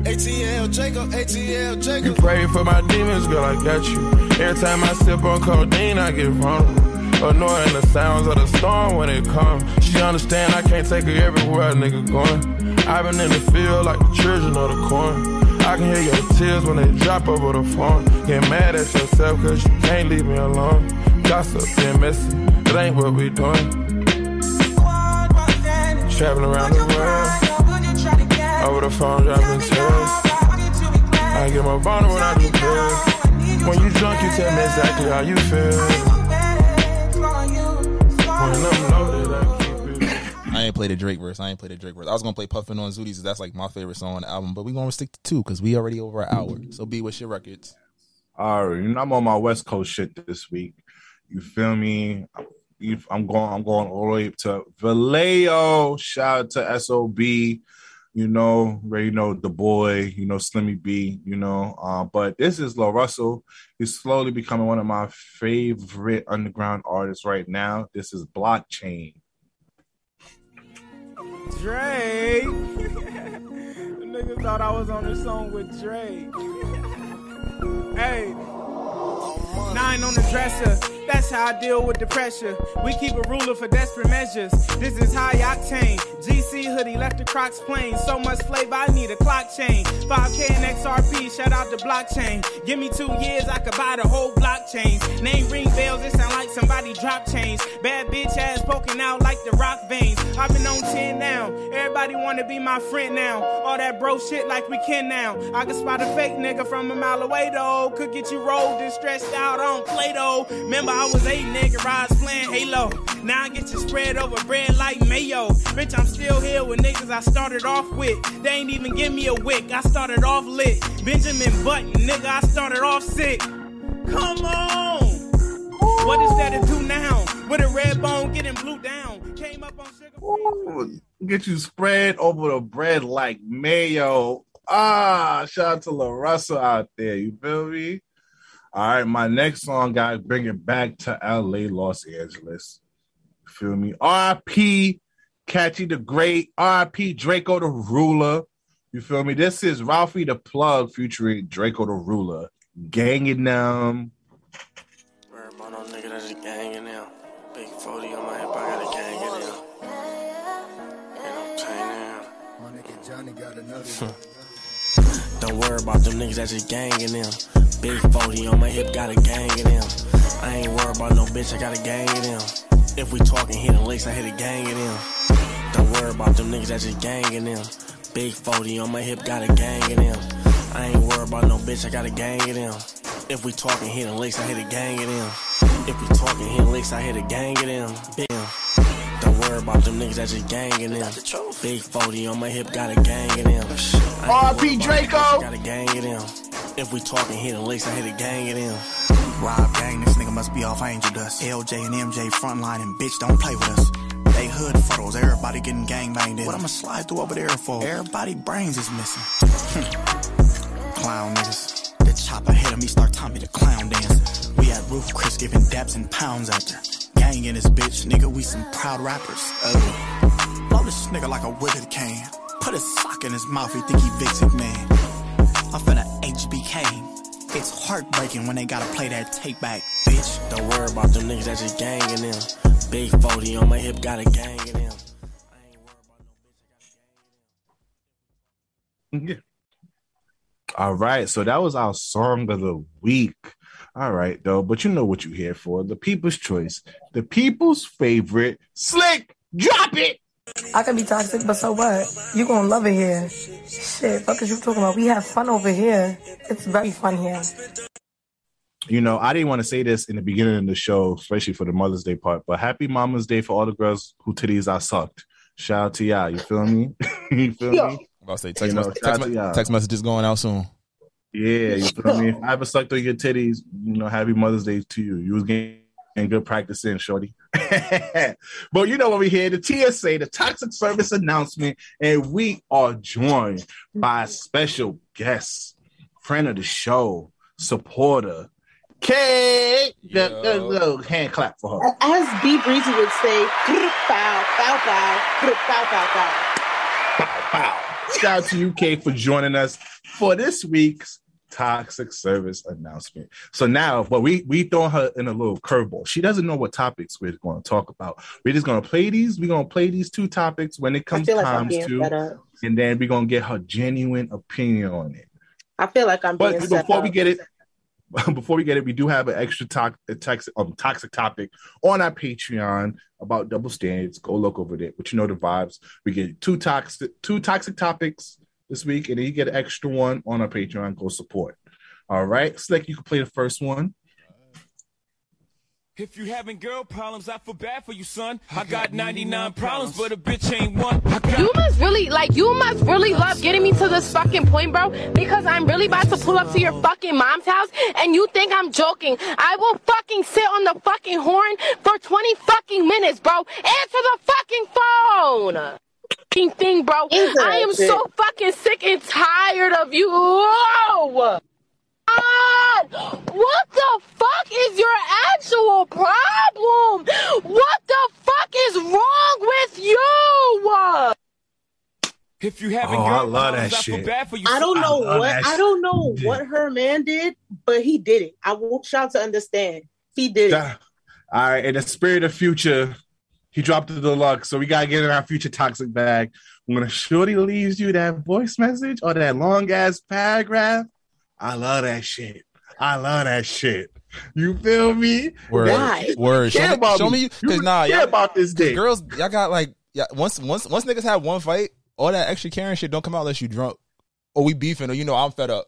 ATL Jacob, ATL Jacob. You pray for my demons, girl, I got you. Every time I sip on codeine, I get vulnerable. Annoying the sounds of the storm when it comes. She understand I can't take her everywhere a nigga going. i been in the field like the children of the corn. I can hear your tears when they drop over the phone. Get mad at yourself cause you can't leave me alone. Gossip and messy, it ain't what we doing. Traveling around the world, over the phone dropping tears. I get my boner when I do pills. When you drunk, you tell me exactly how you feel. When I'm loaded, I keep it. I ain't played the Drake verse. I ain't played the Drake verse. I was gonna play Puffin on Zootiez. That's like my favorite song on the album. But we gonna stick to two because we already over an hour. So be with your records. All right, you know, I'm on my West Coast shit this week. You feel me? I'm going. I'm going all the way up to Vallejo. Shout out to Sob. You know, you know the boy. You know Slimmy B. You know, uh, but this is LaRussell. He's slowly becoming one of my favorite underground artists right now. This is Blockchain. Dre. niggas thought I was on the song with Dre. hey. Nine on the dresser. That's how I deal with the pressure. We keep a ruler for desperate measures. This is high octane. GC hoodie left the Crocs plain. So much flavor, I need a clock chain. 5K and XRP, shout out to blockchain. Give me two years, I could buy the whole blockchain. Name ring bells, it sound like somebody drop chains. Bad bitch ass poking out like the rock veins. I've been on 10 now. Everybody wanna be my friend now. All that bro shit like we can now. I can spot a fake nigga from a mile away though. Could get you rolled and stretched out on Play Doh. Remember, I was eight nigga rides playing Halo. Now I get you spread over bread like mayo. Bitch, I'm still here with niggas I started off with. They ain't even give me a wick. I started off lit. Benjamin Button, nigga, I started off sick. Come on. What is there to do now? With a red bone getting blue down. Came up on sugar. Get you spread over the bread like mayo. Ah, shout out to LaRussell out there. You feel me? All right, my next song, guys, bring it back to LA, Los Angeles. Feel me? RP Catchy the Great, RP Drakeo the Ruler. You feel me? This is Ralfy the Plug featuring Drakeo the Ruler. Ganging them. Worry about no nigga that's just ganging now. Big 40 on my hip, I got a gang in there. And I'm tiny My nigga Johnny got another. Don't worry about them niggas that just gangin' them. Big 40 on my hip, got a gang in them. I ain't worried about no bitch, I got a gang in them. If we talking hitting licks, I hit a gang in them. Don't worry about them niggas that just gangin' them. Big 40 on my hip, got a gang in them. I ain't worried about no bitch, I got a gang in them. If we talking hitting licks, I hit a gang in them. If we talking hitting licks, I hit a gang in them. Don't worry about them niggas that just gangin' them. Big 40 on my hip, got a gang in them. RP Drakeo. Got a gang in them. If we talking hitting licks, I hit a gang in them. Rob gang, this nigga must be off angel dust. LJ and MJ frontline and bitch don't play with us. They hood photos, everybody getting gang banged in. What I'ma slide through over there for? Everybody brains is missing. clown niggas. The chopper hit him, he start Tommy the clown dance. We at Roof Chris giving daps and pounds out there. Gang in this bitch, nigga, we some proud rappers. Oh. Blow this nigga like a withered can. Put a sock in his mouth, he think he Vixic man. I'm finna HBK. It's heartbreaking when they gotta play that take back, bitch. Don't worry about them niggas that just gangin' them. Big 40 on my hip, got a gang in them. Yeah. All right, so that was our song of the week. All right, though, but you know what you're here for the people's choice, the people's favorite slick. Drop it. I can be toxic, but so what? You gonna love it here. Shit, fuck is you talking about? We have fun over here. It's very fun here. You know, I didn't want to say this in the beginning of the show, especially for the Mother's Day part, but happy Mama's Day for all the girls who titties I sucked. Shout out to y'all. You feel me? you feel Yo. me? I'm about to say text, You know, mess- shout out text, me- text messages going out soon. Yeah, you feel me? If I ever sucked on your titties, you know, happy Mother's Day to you. You was getting good practice in, shorty. but you know what we hear the TSA, the Toxic Service announcement, and we are joined by a special guest, friend of the show, supporter, Kay. Good, good, good. Hand clap for her. As B Breezy would say, bow, bow, bow, bow, bow, bow. bow. Shout out to you, Kay, for joining us for this week's Toxic Service announcement. So now, but we we throw her in a little curveball. She doesn't know what topics we're going to talk about. We're just going to play these. We're going to play these two topics when it comes like times to, and then we're going to get her genuine opinion on it. I feel like I'm being But before we get it, before we get it, we do have an extra to- toxic, um, toxic topic on our Patreon about double standards. Go look over there. But you know the vibes. We get two toxic, two toxic topics this week, and then you get an extra one on our Patreon. Go support. All right, Slick, you can play the first one. If you having girl problems, I feel bad for you, son. I got 99 problems, but a bitch ain't one. I got You must really like you must really love getting me to this fucking point, bro. Because I'm really about to pull up to your fucking mom's house and you think I'm joking. I will fucking sit on the fucking horn for 20 fucking minutes, bro. Answer the fucking phone. Fucking Thing, bro. I am so fucking sick and tired of you. Whoa! God, what the fuck is your actual problem? What the fuck is wrong with you? If you having Oh, I girl love that problems, I feel shit. bad for you. I don't son. know love what I don't know what her man did, but he did it. I want y'all to understand. He did it. All right, in the spirit of future, he dropped the deluxe, so we gotta get in our future toxic bag. When a shorty leaves you that voice message or that long ass paragraph, I love that shit. I love that shit. You feel me? Word, That- word. Care Show me, about show me. me, You because nah, care y'all, about this 'cause dick. Girls, y'all got like, yeah. Once, once, once niggas have one fight, all that extra caring shit don't come out unless you drunk, or we beefing, or you know I'm fed up.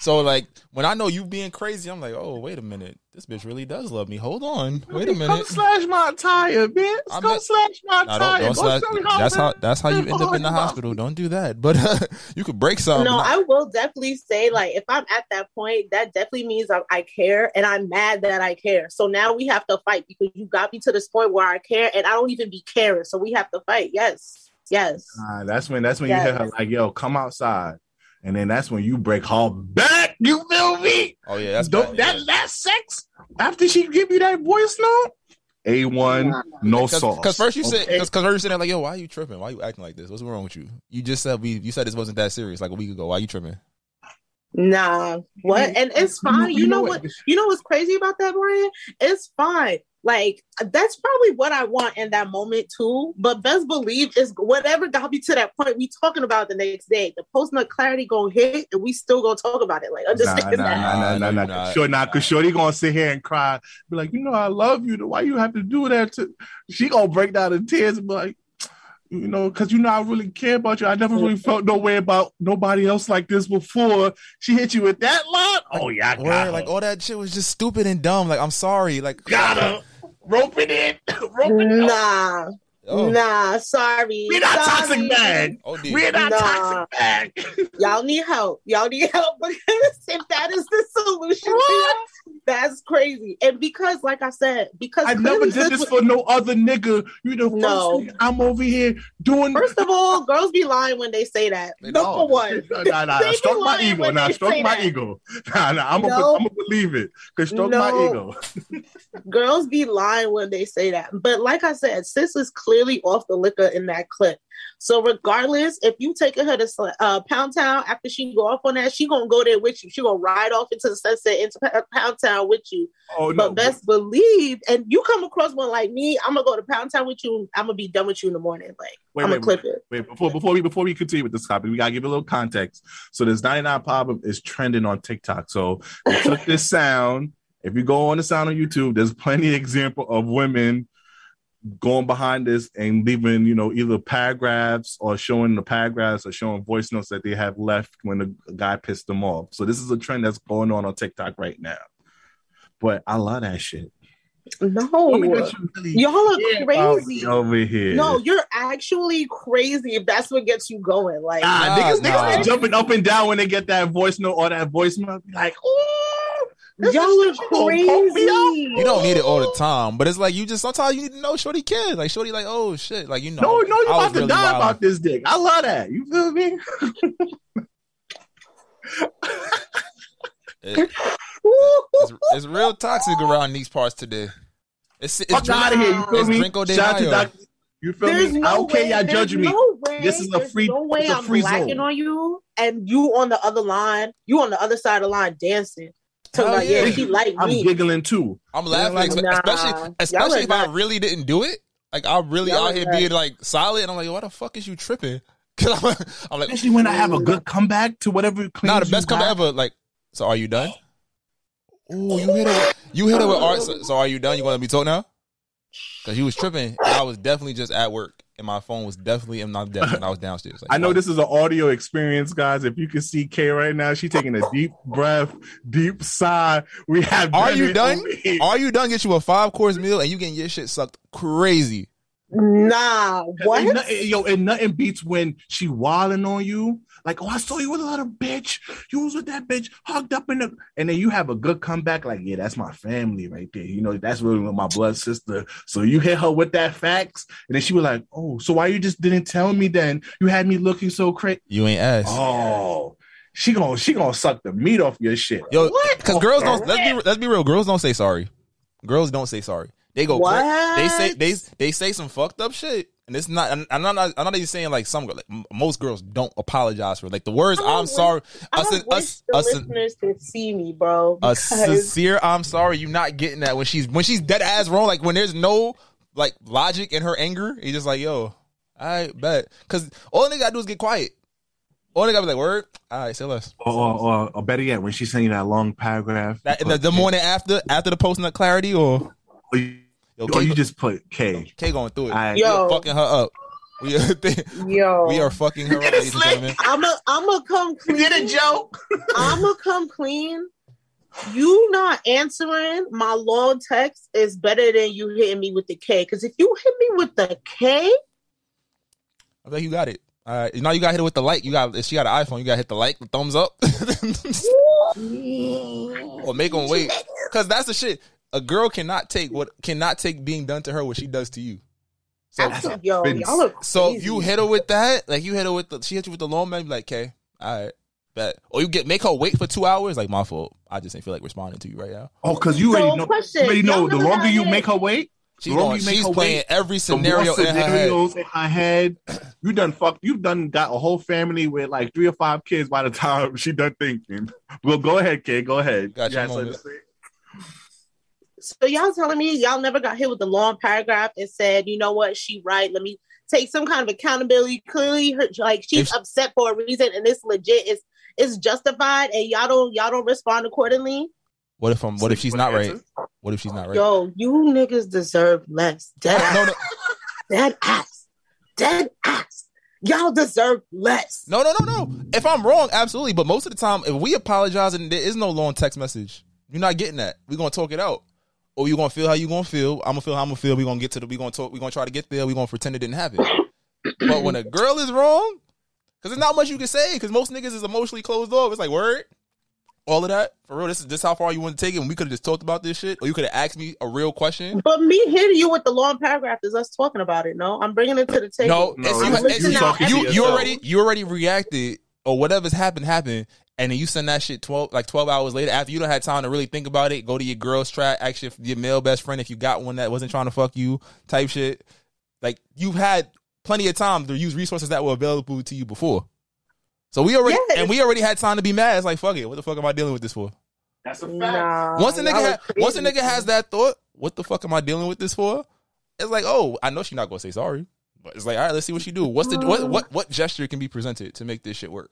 So like when I know you being crazy, I'm like, oh wait a minute, this bitch really does love me. Hold on, wait a minute. Come slash my tire, bitch. I'm Come not- slash my Nah, tire. don't, don't slash, tell me how that's how that's how you end up in the hospital. Don't do that. But uh, you could break something. no, I will definitely say, like, if I'm at that point, that definitely means I, I care and I'm mad that I care. So now we have to fight because you got me to this point where I care and I don't even be caring. So we have to fight. Yes. Yes. Nah, that's when that's when you Yes. hear her like, "Yo, come outside," and then that's when you break her back. You feel me? oh yeah, that's Don't, bad, that that sex after she give you that voice note. A one, no sauce. Because first you said, Okay? because first you said like, yo, why are you tripping? Why are you acting like this? What's wrong with you? You just said we, you said this wasn't that serious like a week ago. Why you tripping? Nah, what? And it's fine. You, you know, know what? what? You know what's crazy about that, Brian? It's fine. Like that's probably what I want in that moment too. But best believe is whatever got me to that point. We talking about the next day. The post nut clarity gonna hit, and we still gonna talk about it. Like Nah, understand nah, that. nah, nah, nah, nah, nah. Sure, not because Shorty gonna sit here and cry. Be like, you know, I love you. Why you have to do that? To she gonna break down in tears and be like, you know, because you know I really care about you. I never really felt no way about nobody else like this before. She hit you with that line. Oh yeah, I got Word, her. like all that shit was just stupid and dumb. Like I'm sorry. Like got her. Rope it in. Rope it in. Nah. Oh. Nah, sorry. We're not sorry. toxic bag. Oh. We're not Nah. toxic bag. Y'all need help. Y'all need help because if that is the solution, to y'all, that's crazy. And because, like I said, because I never did this, was, for no other nigga. You the no. first I'm over here doing. First of all, girls be lying when they say that. Number No, one. Nah, nah, They be stroke my lying ego. when Nah, they stroke my that. ego. Nah, nah, I'm gonna No. I'm gonna believe it. Cause stroke my ego. Girls be lying when they say that. But like I said, sis is clearly off the liquor in that clip. So regardless, if you taking her to uh, Pound Town after she go off on that, she gonna go there with you. She gonna ride off into the sunset into P- Pound Town with you. Oh no. But best believe, and you come across one like me, I'm gonna go to Pound Town with you. I'm gonna be done with you in the morning. Like Wait, I'm wait, gonna clip it. Wait, before before we before we continue with this topic, we gotta give a little context. So this 99 problem is trending on TikTok. So they took this sound. If you go on the sound on YouTube, there's plenty of example of women going behind this and leaving, you know, either paragraphs or showing the paragraphs or showing voice notes that they have left when the guy pissed them off. So this is a trend that's going on on TikTok right now. But I love that shit. No, Tell me that you really y'all are care crazy. over here. No, you're actually crazy if that's what gets you going. Like, Nah, Nah, niggas, nah. niggas be jumping up and down when they get that voice note or that voicemail. Be like, ooh, this y'all is are shit gonna pump me up. crazy. You don't need it all the time, but it's like you just sometimes you need to know Shorty cares. Like Shorty, like oh shit, like you know. No, no, you I about to really die wilding. about this dick. I love that. You feel me? It- it's, it's real toxic around these parts today. It's it's Fuck out of here. You feel it's me? Shout out to Mayo. Doc. You feel There's me? no I don't care y'all there's judge me. no way, This is a there's free- No way it's a I'm free blacking zone. on you, and you on the other line. You on the other side of the line dancing. So Hell like, yeah, yeah. she like I'm me. giggling too. I'm laughing, Nah. especially especially if I really didn't do it. Like I'm really Y'all out here nuts. being like solid, and I'm like, why the fuck is you tripping? Cause I'm, I'm like, Especially when I have a good comeback to whatever. nah, the best you comeback ever. Like, so are you done? Ooh, you hit it. With, you hit it with art. So, so are you done? You want to be told now? Because you was tripping. and I was definitely just at work, and my phone was definitely and not definitely. and I was downstairs. Like, I know why- this is an audio experience, guys. If you can see Kay right now, she's taking a deep breath, deep sigh. We have. Are you done? Are you done? Get you a five course meal, and you getting your shit sucked crazy. Nah, what? And nothing, yo, and nothing beats when she wilding on you. Like, oh, I saw you with a little bitch. You was with that bitch, hugged up in the, and then you have a good comeback. Like, yeah, that's my family right there. You know, that's really my blood sister. So you hit her with that facts, and then she was like, oh, so why you just didn't tell me then? You had me looking so crazy. You ain't ass. Oh, she gonna she gonna suck the meat off your shit. Yo, What? because girls don't. Let's be let's be real. Girls don't say sorry. Girls don't say sorry. They go. cra- What? They say they they say some fucked up shit, and it's not. I'm I'm not. I'm not even saying like some. girl- Like, most girls don't apologize for like the words. I I'm wish- sorry. I Us, wish us, the us, listeners could see me, bro. a sincere I'm sorry. You're not getting that when she's when she's dead ass wrong. Like when there's no like logic in her anger. He's just like, yo, I bet. Because all they gotta do is get quiet. All they gotta be like, word. All right, say less. Or, or, or, or better yet, when she's sending that long paragraph, That, the, the morning after after the posting of clarity, or or you, Yo, or K- you just put K. K going through it. I- We are Yo. fucking her up. We are, Yo, we are fucking her up, ladies and gentlemen. I'm a, I'm gonna come clean. Get it, Joe? I'm gonna come clean. You not answering my long text is better than you hitting me with the K. Because if you hit me with the K, I bet you got it. All right, now you got to hit it with the like. You got if she got an iPhone, you got to hit the like, the thumbs up, or make them wait. Because that's the shit. A girl cannot take what cannot take being done to her what she does to you. So, absolutely, yo, y'all are so if you hit her with that, like you hit her with the, she hit you with the long man, be like, okay, all right, bet. Or you get make her wait for two hours, like my fault. I just ain't feel like responding to you right now. Oh, because you already know. question, you already know. The longer you make her wait, She the longer going, you make she's her playing wait, every the scenario in her head. scenarios in her head. You done fuck. You done got a whole family with like three or five kids by the time she done thinking. Well, go ahead, kid. Go ahead. Got You your had something moment. to say? So y'all telling me y'all never got hit with a long paragraph and said, you know what, she right. Let me take some kind of accountability. Clearly, her like she's If- upset for a reason, and it's legit. It's it's justified, and y'all don't y'all don't respond accordingly. What if I'm? What if she's What not right? What if she's not right? Yo, you niggas deserve less. Dead ass. No, no, Dead ass. Dead ass. Y'all deserve less. no, no, no, no. If I'm wrong, absolutely. But most of the time, if we apologize and there is no long text message, you're not getting that. We're gonna talk it out. Or you gonna feel how you gonna feel. I'm gonna feel how I'm gonna feel. We're gonna get to the. We gonna talk. We gonna try to get there. We gonna pretend it didn't happen. but when a girl is wrong, because there's not much you can say. Because most niggas is emotionally closed off. It's like word, all of that for real. This is this how far you want to take it. And we could have just talked about this shit, or you could have asked me a real question. But me hitting you with the long paragraph is us talking about it. No, I'm bringing it to the table. No, No, it's you- you, you it's you, talking you, you already you already reacted or whatever's happened happened, and then you send that shit twelve like twelve hours later after you don't have time to really think about it. Go to your girl's track, actually your, your male best friend if you got one that wasn't trying to fuck you, type shit. Like you've had plenty of time to use resources that were available to you before. So we already Yeah. and we already had time to be mad. It's like fuck it. What the fuck am I dealing with this for? That's a fact. Nah, Once a nigga y'all ha- once a nigga has that thought, what the fuck am I dealing with this for? It's like, oh, I know she's not gonna say sorry, but it's like, all right, let's see what she do. What's the what what what gesture can be presented to make this shit work?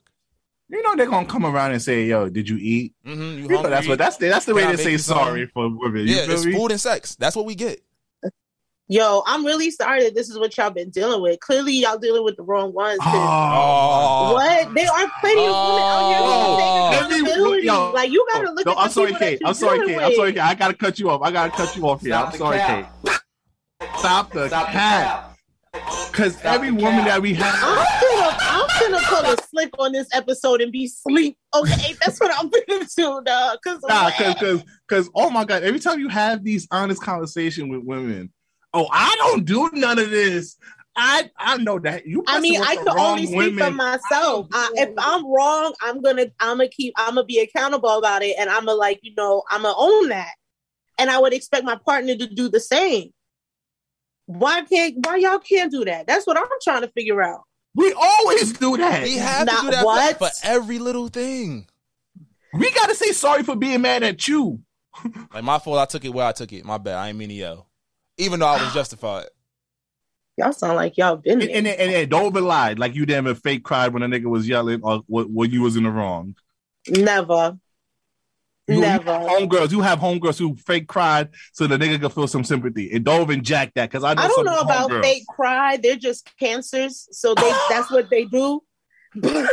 You know they're gonna come around and say, "Yo, did you eat?" Mm-hmm, you You know, that's what that's the, that's the way I they say sorry for women. You yeah, feel it's me? food and sex. That's what we get. Yo, I'm really sorry that this is what y'all been dealing with. Clearly, y'all dealing with the wrong ones. Oh, What? There are plenty of women out here Oh. who Let take me- yo. like you gotta look no, at I'm the sorry, Kate. that I'm sorry, Kate. dealing I'm sorry. Kate. I gotta cut you off. I gotta cut you off here. Stop I'm sorry, cap. Kate. Stop the Stop the cat. Because every woman that we I'm have, I'm gonna pull a slick on this episode and be sleep. Okay, that's what I'm gonna do, dog. Cause, nah, because because because oh my god, every time you have these honest conversation with women, oh, I don't do none of this. I I know that you. I mean, I can only speak women. for myself. I, if oh. I'm wrong, I'm gonna, I'm gonna keep, I'm gonna be accountable about it, and I'm gonna like, you know, I'm gonna own that, and I would expect my partner to do the same. Why can't, why y'all can't do that? That's what I'm trying to figure out. We always do that. We have Not to do that what? for, for every little thing. We gotta say sorry for being mad at you. Like my fault. I took it where I took it. My bad. I ain't mean to yell, even though I was justified. Y'all sound like y'all been And, there. and, and, and don't even lie, like you damn it fake cried when a nigga was yelling or when when you was in the wrong. Never, You, you never. have homegirls, you have homegirls who fake cried so the nigga can feel some sympathy. And don't even jack that because I know I don't know about homegirls. fake cry. They're just cancers, so they that's what they do.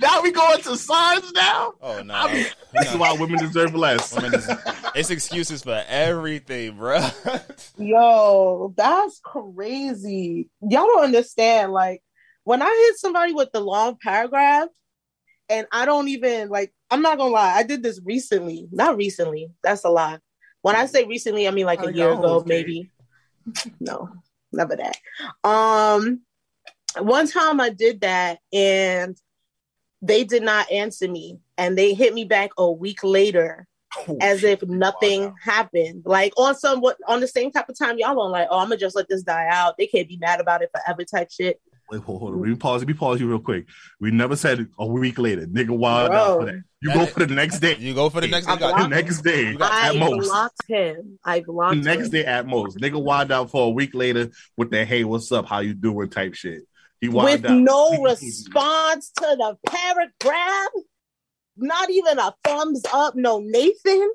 Now we going to signs now. Oh no, This is why women deserve less. Women is- it's excuses for everything, bro. Yo, that's crazy. Y'all don't understand. Like when I hit somebody with the long paragraph, and I don't even like. I'm not gonna lie. I did this recently. Not recently. That's a lie. When I say recently, I mean like Oh, a year ago, maybe. No, never that. Um, one time I did that, and they did not answer me, and they hit me back a week later as if nothing happened. Like on some what on the same type of time y'all on like, oh, I'm gonna just let this die out. They can't be mad about it forever type shit. Wait, hold, hold on. Let me pause. Let me pause you real quick. We never said a week later. Nigga wild out for that. You go for the next day. You go for the next day. The next day I at most. blocked him. I The blocked next him. day at most. Nigga wild out for a week later with the hey, what's up? How you doing? type shit. He wild with out. no response to the paragraph. Not even a thumbs up. No Nathan.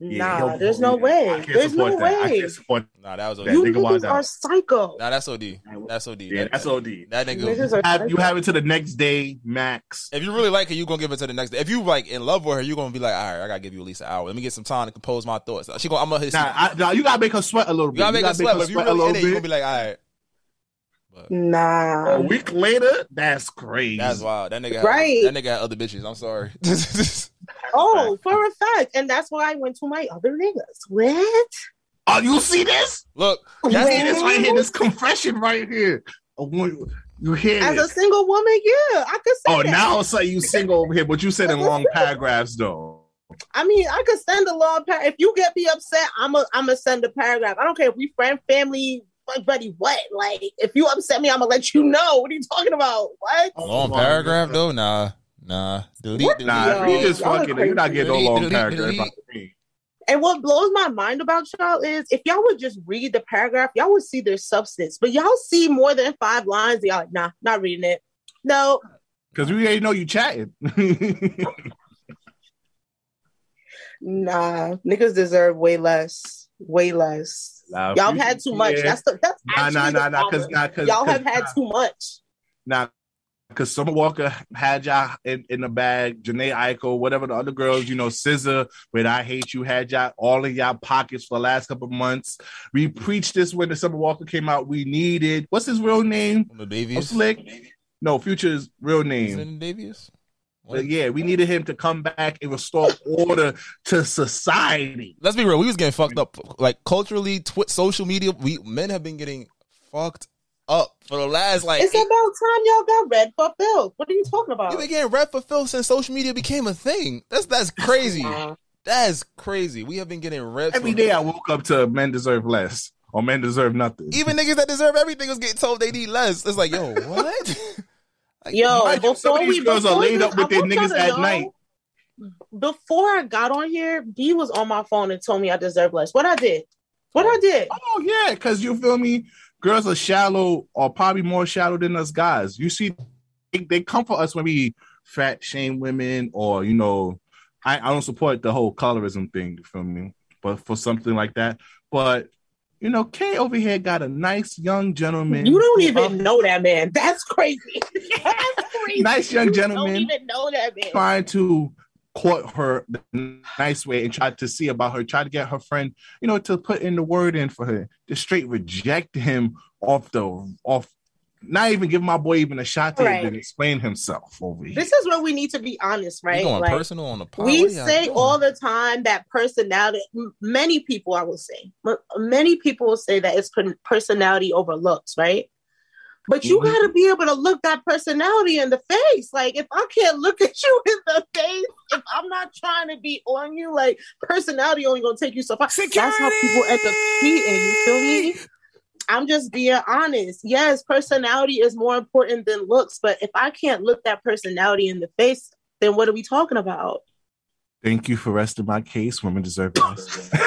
Yeah, nah, there's no way. There's no that. Way. can't Nah, that was that. OD. You nigga niggas are psycho. Nah, that's OD. That's OD. Yeah, that's OD. That nigga. Have, you have it to the next day, max. If you really like her, you gonna give it to the next day. If you like in love with her, you gonna be like, all right, I gotta give you at least an hour. Let me get some time to compose my thoughts. She gonna, I'm gonna hit. Nah, I, nah, you gotta make her sweat a little bit. you bit. gotta make her sweat, but if you sweat a really in little it, you gonna be like, all right. Nah. A week later, that's crazy. That's wild. That nigga, had, Right. that nigga had other bitches. I'm sorry. Oh, for a fact. And that's why I went to my other niggas. What? Oh, you see this? Look, That's see this right here. This confession right here. I want you hear As a single woman, yeah, I could say Oh, that. now it's like you single over here, but you said in long paragraphs though. I mean, I could send a long paragraph. If you get me upset, I'm a I'm gonna send a paragraph. I don't care if we friend, family, buddy, what? Like, if you upset me, I'm gonna let you know. What are you talking about? What? Oh, long paragraph though, nah, nah. Delete, delete. Nah, if you just Y'all fucking, you're not getting no long Delete, paragraph. delete. out of me. And what blows my mind about y'all is if y'all would just read the paragraph, y'all would see their substance. But y'all see more than five lines, and y'all like, nah, not reading it. No, Cause we ain't know you chatting. nah, niggas deserve way less, way less. Nah, y'all you- have had too much. yeah. That's the that's Nah, actually nah, the nah, nah, 'cause- problem. nah, 'cause- y'all 'cause- have had too much. now, because Summer Walker had y'all in, in the bag, Jhené Aiko, whatever the other girls, you know, SZA, with I Hate You, had y'all all in y'all pockets for the last couple of months. We preached this when the Summer Walker came out. We needed, what's his real name? The Davies. Slick? No, Future's real name. Davies? But yeah, we needed him to come back and restore order to society. Let's be real. We was getting fucked up. Like culturally, twi- social media, we men have been getting fucked up for the last like. It's about time y'all got red for filth. What are you talking about? You've been getting red for filth since social media became a thing. That's that's crazy. that's crazy. We have been getting red Every for day I woke up to men deserve less or men deserve nothing. Even niggas that deserve everything was getting told they need less. It's like, yo, what? Yo, Mind you, some before of these we girls are laid up with I their niggas at know, night. Before I got on here, B was on my phone and told me I deserve less. What I did? What I oh. did? Oh yeah, because you feel me? Girls are shallow or probably more shallow than us guys. You see, they, they come for us when we fat shame women or you know, I, I don't support the whole colorism thing. You feel me? But for something like that, but you know, Kay over here got a nice young gentleman. You don't even know that man. That's crazy. That's crazy. Nice young You gentleman. Don't even know that man. trying to court her the nice way and tried to see about her, tried to get her friend, you know, to put in the word in for her, to straight reject him off the off, not even give my boy even a shot to Right. even explain himself over here. This is where we need to be honest, right? going Like, personal on the pod? we What are y'all say all the time that personality. Many people, I will say, many people will say that it's personality overlooks, right? But you Mhm. got to be able to look that personality in the face. Like if I can't look at you in the face, if I'm not trying to be on you, like personality only gonna take you so far. That's how people end up cheating. You feel me? I'm just being honest. Yes, personality is more important than looks, but if I can't look that personality in the face, then what are we talking about? Thank you for resting my case. Women deserve less.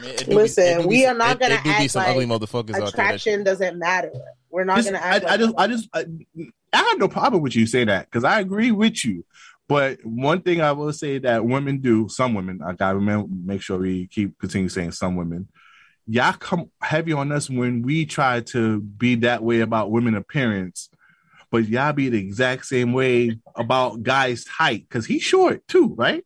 I mean, it do be- Listen, be we some- are not gonna it be act some like ugly motherfuckers out there. That attraction doesn't matter. We're not gonna I, act. I like just, I just, I, I have no problem with you say that because I agree with you. But one thing I will say that women do, some women, I gotta remem- make sure we keep continue saying some women. Y'all come heavy on us when we try to be that way about women appearance, but y'all be the exact same way about guys' height because he's short too, right?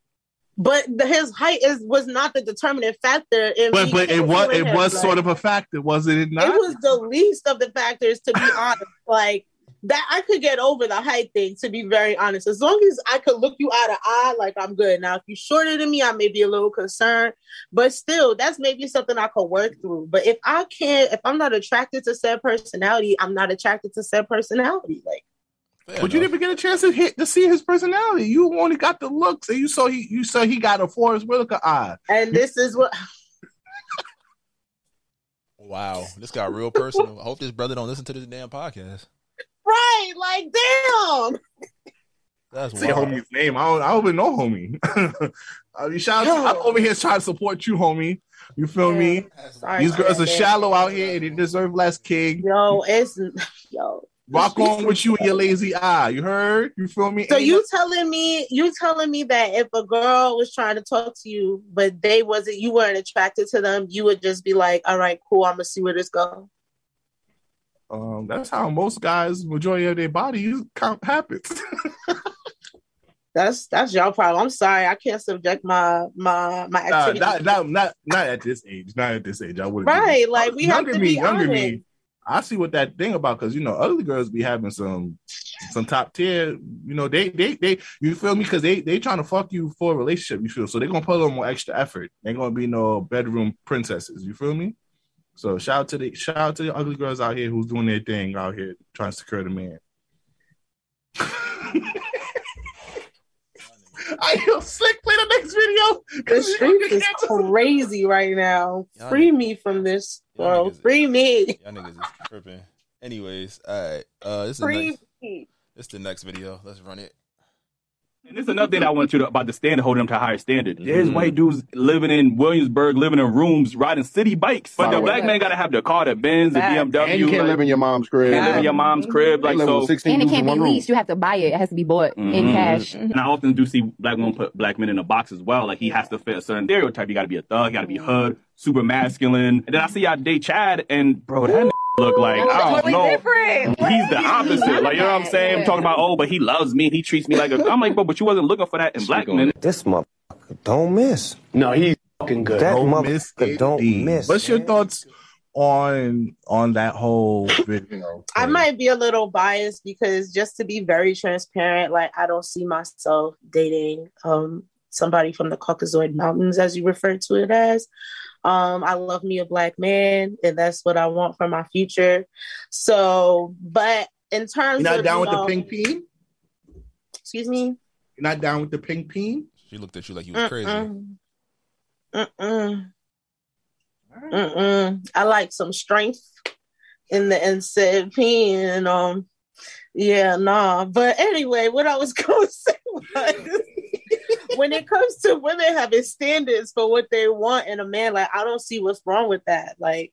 But the, his height is was not the determinant factor. In But but it was it him. was Like, sort of a factor, was it not? it was the least of the factors, to be honest. Like that, I could get over the height thing. To be very honest, as long as I could look you eye to eye, like I'm good. Now, if you're shorter than me, I may be a little concerned, but still, that's maybe something I could work through. But if I can't, if I'm not attracted to said personality, I'm not attracted to said personality. Like But but you didn't get a chance to hit to see his personality. You only got the looks, and you saw he you saw he got a Forest Whitaker eye. And this is what Wow, this got real personal. I hope this brother don't listen to this damn podcast. right, like damn. That's See wild. homie's name. I don't, I don't even know homie. I mean, shout out. I'm over here trying to support you, homie. You feel me? Sorry These girls about are that. shallow out here and they deserve less king. Yo, it's yo. Rock on with you and your lazy eye. You heard? You feel me? So you telling me you telling me that if a girl was trying to talk to you, but they wasn't you weren't attracted to them, you would just be like, all right, cool, I'm gonna see where this goes. Um, that's how most guys, majority of their bodies count happens. That's that's your problem. I'm sorry, I can't subject my my my Nah, activity. not, not, not, not at this age. Not at this age. I wouldn't. right, like we have younger to me, be younger honest. me. I see what that thing about because you know ugly girls be having some some top tier. You know they they they you feel me because they they trying to fuck you for a relationship. You feel so they gonna put a little more extra effort. They ain't gonna be no bedroom princesses. You feel me? So shout out to the shout out to the ugly girls out here who's doing their thing out here trying to secure the man. I feel slick. Play the next video. The street is crazy right now. Y'all Free me from this, bro. Free me. Y'all niggas is tripping. Anyways, all right. Uh, this is the Free next, me. this the next video. Let's run it. And this is another thing I want you to about the standard, holding them to a higher standard. There's Mhm. white dudes living in Williamsburg, living in rooms, riding city bikes. But the Solid. black man gotta have the car, the Benz, the BMW. And you can't like- live in your mom's crib. Can't live in your mom's crib. They Like so. 16 And it can't be one room. leased. You have to buy it. It has to be bought in Mhm. cash. And I often do see black women put black men in a box as well. Like he has to fit a certain stereotype. You got to be a thug. You got to be hood, super masculine. And then I see y'all date Chad, and bro, that look like I don't Totally know. different. He's the opposite. Like you know what I'm saying? I'm talking about oh, but he loves me and he treats me like a. I'm like, bro, but you wasn't looking for that in black men. This motherfucker don't miss. No, he's fucking good. That Don't miss don't indeed. miss. What's your thoughts on on that whole video? I might be a little biased because just to be very transparent, like I don't see myself dating um somebody from the Caucasoid Mountains, as you refer to it as. Um, I love me a black man, and that's what I want for my future. So, but in terms You're not of down you with the pink peen? Excuse me. You're not down with the pink peen? She looked at you like you was crazy. Mm-mm. Mm-mm. Mm-mm. I like some strength in the NCP and um yeah, nah. But anyway, what I was gonna say was when it comes to women having standards for what they want in a man, like I don't see what's wrong with that. Like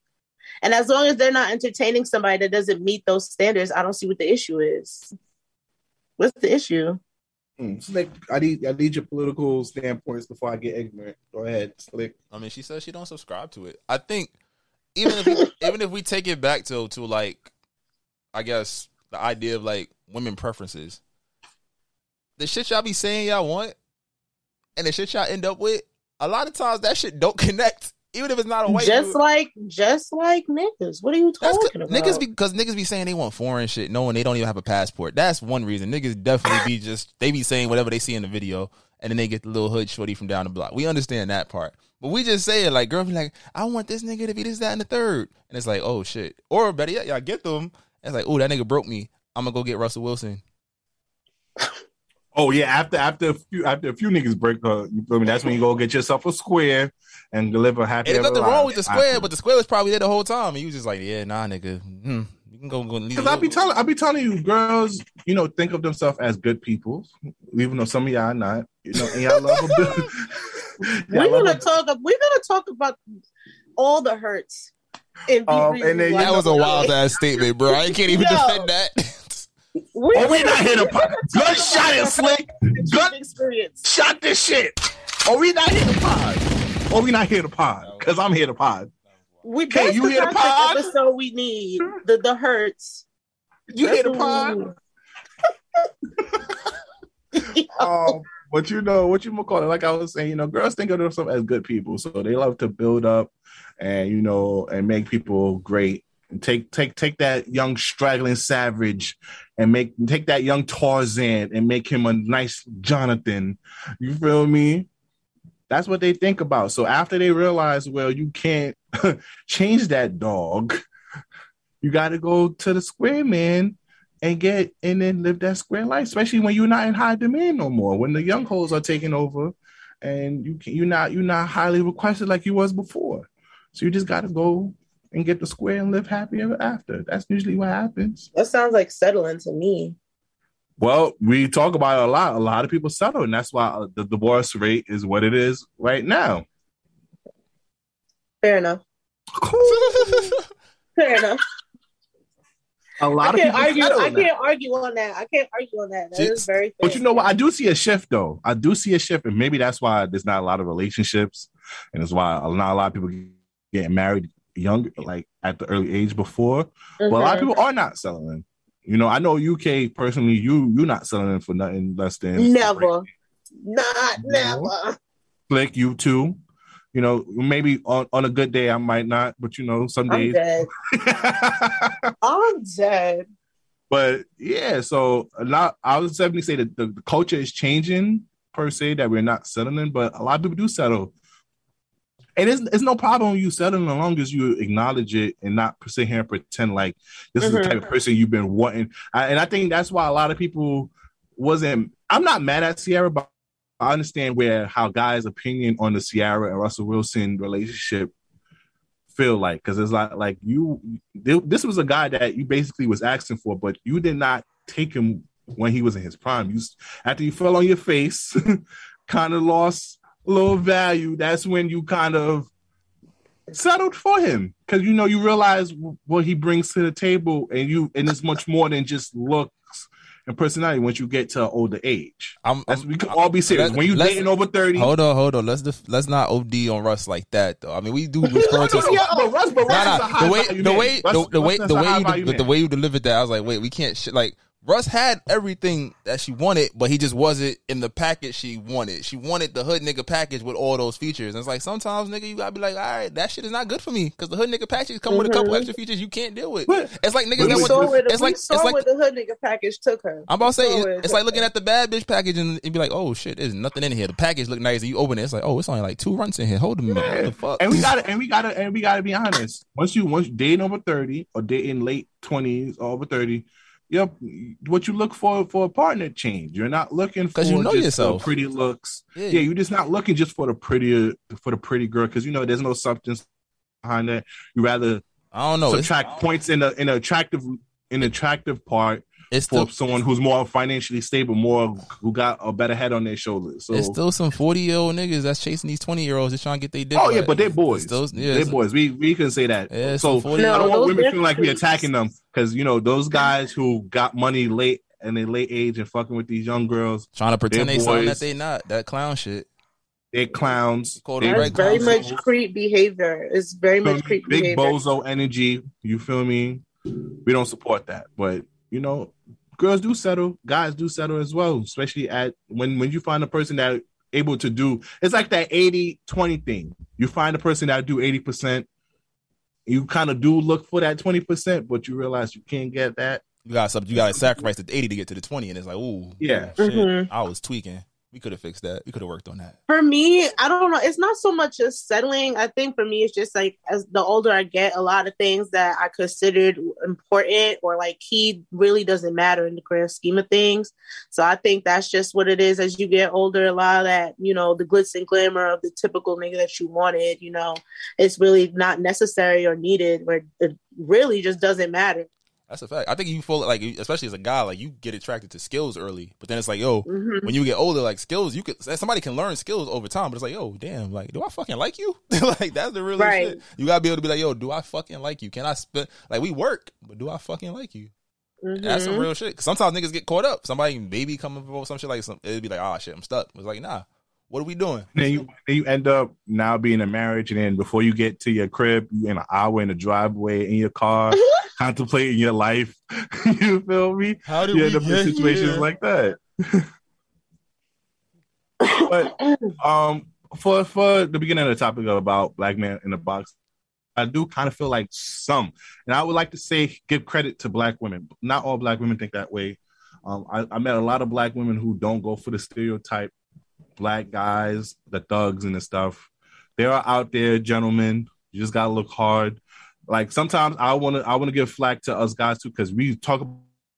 and as long as they're not entertaining somebody that doesn't meet those standards, I don't see what the issue is. What's the issue? Hmm, Slick, I need I need your political standpoints before I get ignorant. Go ahead, Slick. I mean, she says she don't subscribe to it. I think even if we, even if we take it back to to like, I guess the idea of like women preferences, the shit y'all be saying y'all want, and the shit y'all end up with, a lot of times that shit don't connect. Even if it's not a white just dude. like just like niggas. What are you talking about? niggas because niggas be saying they want foreign shit, knowing they don't even have a passport. That's one reason. Niggas definitely be just they be saying whatever they see in the video, and then they get the little hood shorty from down the block. We understand that part, but we just say it like girl be like, I want this nigga to be this, that, and the third, and it's like, oh shit. Or better yet, y'all get them. It's like, oh that nigga broke me. I'm gonna go get Russell Wilson. Oh yeah, after after a few after a few niggas break her, you feel me? That's when you go get yourself a square and deliver happy. And there's ever nothing wrong with the square, but the square was probably there the whole time, and you was just like, yeah, nah, nigga, hmm, you can go go. Because I be telling I be telling you, girls, you know, think of themselves as good people, even though some of y'all are not. You know, and y'all love a bit. we're gonna talk. We're gonna talk about all the hurts. And, Um, and then- like- That was a wild ass statement, bro. I can't even Yo. defend that. We, Oh, we not here to pod. Gunshot it, slick. Gun experience. shot this shit. Oh, we not here to pod. Oh, we not here to pod. Cause I'm here to pod. We Okay, that's you the hear the type of pod? episode we need. The the hurts. You That's hear the pod? um, but you know what you gonna call it? Like I was saying, you know, girls think of themselves as good people, so they love to build up and you know and make people great. Take take take that young straggling savage and make take that young Tarzan and make him a nice Jonathan. You feel me? That's what they think about. So after they realize, well, you can't change that dog, you got to go to the square man and get and then live that square life, especially when you're not in high demand no more. When the young hoes are taking over, and you can, you're not you're not highly requested like you was before. So you just got to go and get the square and live happy ever after. That's usually what happens. That sounds like settling to me. Well, we talk about it a lot. A lot of people settle, and that's why uh, the divorce rate is what it is right now. Fair enough. Fair enough. A lot I of can't people argue. I can't argue on that. I can't argue on that. That is very. But you know what? I do see a shift though. I do see a shift, and maybe that's why there's not a lot of relationships, and it's why not a lot of people getting married young, like at the early age before. But a lot of Mhm. people are not selling. You know, I know UK personally. You you're not selling them for nothing less than Never. Not never. Flick. You too. You know, maybe on, on a good day I might not, but you know, some days I'm dead. I'm dead. But yeah, so a lot. I would definitely say that the, the culture is changing per se. That we're not settling, but a lot of people do settle. And it's, it's no problem you settling as long as you acknowledge it and not sit here and pretend like this is the type of mm-hmm. person you've been wanting. I, and I think that's why a lot of people wasn't. I'm not mad at Ciara, but I understand where how guys' opinion on the Ciara and Russell Wilson relationship feel like because it's like like you this was a guy that you basically was asking for but you did not take him when he was in his prime you after you fell on your face kind of lost little value that's when you kind of settled for him. Because you know you realize what he brings to the table and you and it's much more than just looks and personality once you get to an older age. I'm, That's, we can all be serious. when you dating over 30 Hold on, hold on. Let's def- let's not OD on Russ like that though. I mean, we do refer to yeah, but Russ, but Russ Nah, is nah, the way the way the, the way the way you the, way you delivered that, I was like, wait, we can't shit like Russ had everything that she wanted, but he just wasn't in the package she wanted. She wanted the hood nigga package with all those features. And it's like sometimes nigga, you gotta be like, all right, that shit is not good for me because the hood nigga package come with a couple Mhm. extra features you can't deal with. It's like niggas that want. It's like saw it's like the hood nigga package took her. I'm about to say saw it- it's like looking at the bad bitch package and, and be like, oh shit, there's nothing in here. The package look nice, and you open it, it's like, oh, it's only like two runs in here. Hold a minute, what the fuck? And we gotta and we gotta and we gotta be honest. Once you once you dating over 30 or dating late 20s or over 30, yep, what you look for for a partner change. You're not looking for you know yourself. pretty looks. Yeah. Yeah. you're just not looking just for the prettier for the pretty girl because you know there's no substance behind that. You rather I don't know. It's- points in the in the attractive in attractive part It's for still- someone who's more financially stable, more who got a better head on their shoulders. So There's still some 40 year old niggas that's chasing these 20 year olds just trying to get their dick. Oh yeah, but they're boys. Those- yeah, they're boys. We we can say that. Yeah, so I don't want those women feeling like we different. attacking them because you know those guys who got money late and they late age and fucking with these young girls Trying to pretend they're they something that they not. That clown shit. They're clowns. Called They- them very clowns. much creep behavior. It's very feel much me? creep big behavior. bozo energy. You feel me? We don't support that, but you know, girls do settle. Guys do settle as well, especially at when when you find a person that able to do. It's like that 80-20 thing. You find a person that do eighty percent. You kind of do look for that twenty percent, but you realize you can't get that. You got something. You got to sacrifice the 80 to get to the 20, and it's like, ooh, Yeah. shit. Mhm. I was tweaking. We could have fixed that. We could have worked on that. For me, I don't know. It's not so much just settling. I think for me, it's just like as the older I get, a lot of things that I considered important or like key really doesn't matter in the grand scheme of things. So I think that's just what it is as you get older. A lot of that, you know, the glitz and glamour of the typical nigga that you wanted, you know, it's really not necessary or needed, Where it really just doesn't matter. That's a fact. I think you feel like, especially as a guy, like you get attracted to skills early, but then it's like, yo, Mhm. when you get older, like skills, you could somebody can learn skills over time, but it's like, yo, damn, like, do I fucking like you? like that's the real Right. shit. You gotta be able to be like, yo, do I fucking like you? Can I spend like we work, but do I fucking like you? That's some Mhm. real shit. 'Cause sometimes niggas get caught up. Somebody maybe coming with some shit like some. It'd be like, oh shit, I'm stuck. It's like, nah, what are we doing? Then you then you end up now being in marriage, and then before you get to your crib, you in an hour in the driveway in your car, contemplating your life. you feel me? How did you we end up in situations here? like that. but um, for for the beginning of the topic about black man in the box, I do kind of feel like some, and I would like to say give credit to black women. Not all black women think that way. Um, I, I met a lot of black women who don't go for the stereotype black guys, the thugs and the stuff. They are out there, gentlemen. You just gotta look hard. Like sometimes I want to, I want to give flack to us guys too because we talk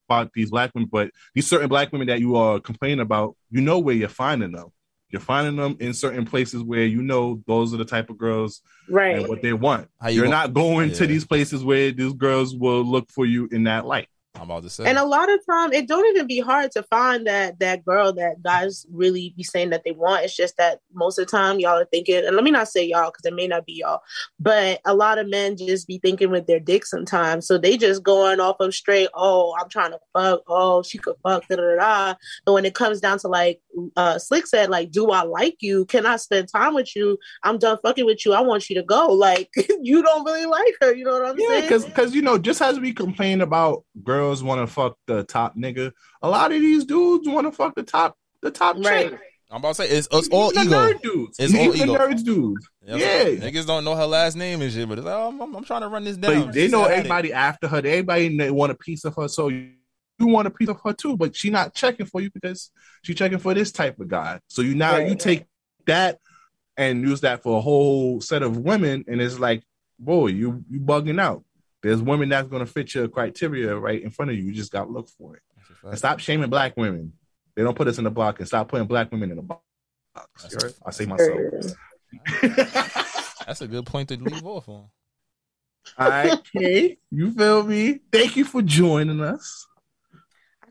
about these black women, but these certain black women that you are complaining about, you know where you're finding them. You're finding them in certain places where you know those are the type of girls Right. and what they want. How you You're gon- not going to these places where these girls will look for you in that light. I'm about to say. And a lot of time, it don't even be hard to find that that girl that guys really be saying that they want. It's just that most of the time, y'all are thinking, and let me not say y'all because it may not be y'all, but a lot of men just be thinking with their dick sometimes. So they just going off of straight, oh, I'm trying to fuck, oh, she could fuck, da da da. But when it comes down to like, uh, Slick said, like, do I like you? Can I spend time with you? I'm done fucking with you. I want you to go. Like, you don't really like her. You know what I'm Yeah, saying? because because you know, just as we complain about girls want to fuck the top nigga, a lot of these dudes want to fuck the top the top Right. chick. I'm about to say it's, it's all Even ego. nerd dudes. It's all Even the ego. nerds dudes. Yeah, Yeah. niggas don't know her last name and shit, but it's like, oh, I'm, I'm, I'm trying to run this down. But they She's know at it. everybody after her. Everybody want a piece of her. So you you want a piece of her too, but she not checking for you because she checking for this type of guy. So you now you Right. take that and use that for a whole set of women, and it's like, boy, you you bugging out. There's women that's gonna fit your criteria right in front of you. You just gotta look for it. And stop shaming black women. They don't put us in the block and stop putting black women in the box. You? I say myself. That's a good point to leave off on. All right, Kay, you feel me? Thank you for joining us.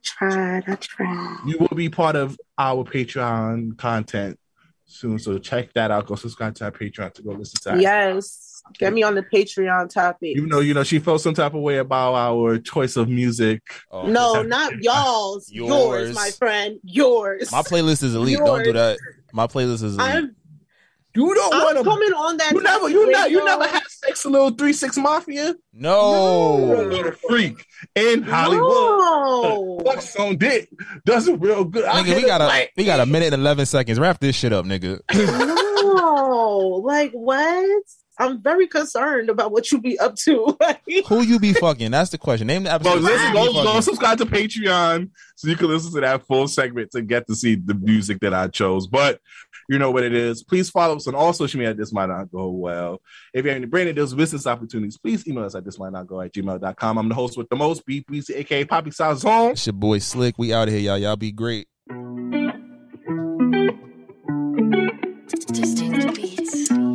I tried. I tried. You will be part of our Patreon content soon, so check that out. Go subscribe to our Patreon to go listen to. That. Yes. Get me on the Patreon topic. Even though you know she felt some type of way about our choice of music. Oh. no, not y'all's. Yours. Yours. my friend. Yours. My playlist is elite. Don't do that. My playlist is elite. I'm, You don't I'm want to. coming on that. You never, you with never, you never had sex a little three six mafia. no. Little freak in Hollywood. Fuck on dick. Does it real good. Nigga, we got a like- we got a minute and eleven seconds. Wrap this shit up, nigga. No, like what? I'm very concerned about what you be up to. Who you be fucking? That's the question. Name the Bro, episode. listen, go, go subscribe to Patreon so you can listen to that full segment to get to see the music that I chose. But you know what it is. Please follow us on all social media. This might not go well. If you have any branding deals, business opportunities, please email us at this might not go at gmail.com. I'm the host with the most, BPC, aka Poppy Salzone. It's your boy Slick. We out here, y'all. Y'all be great.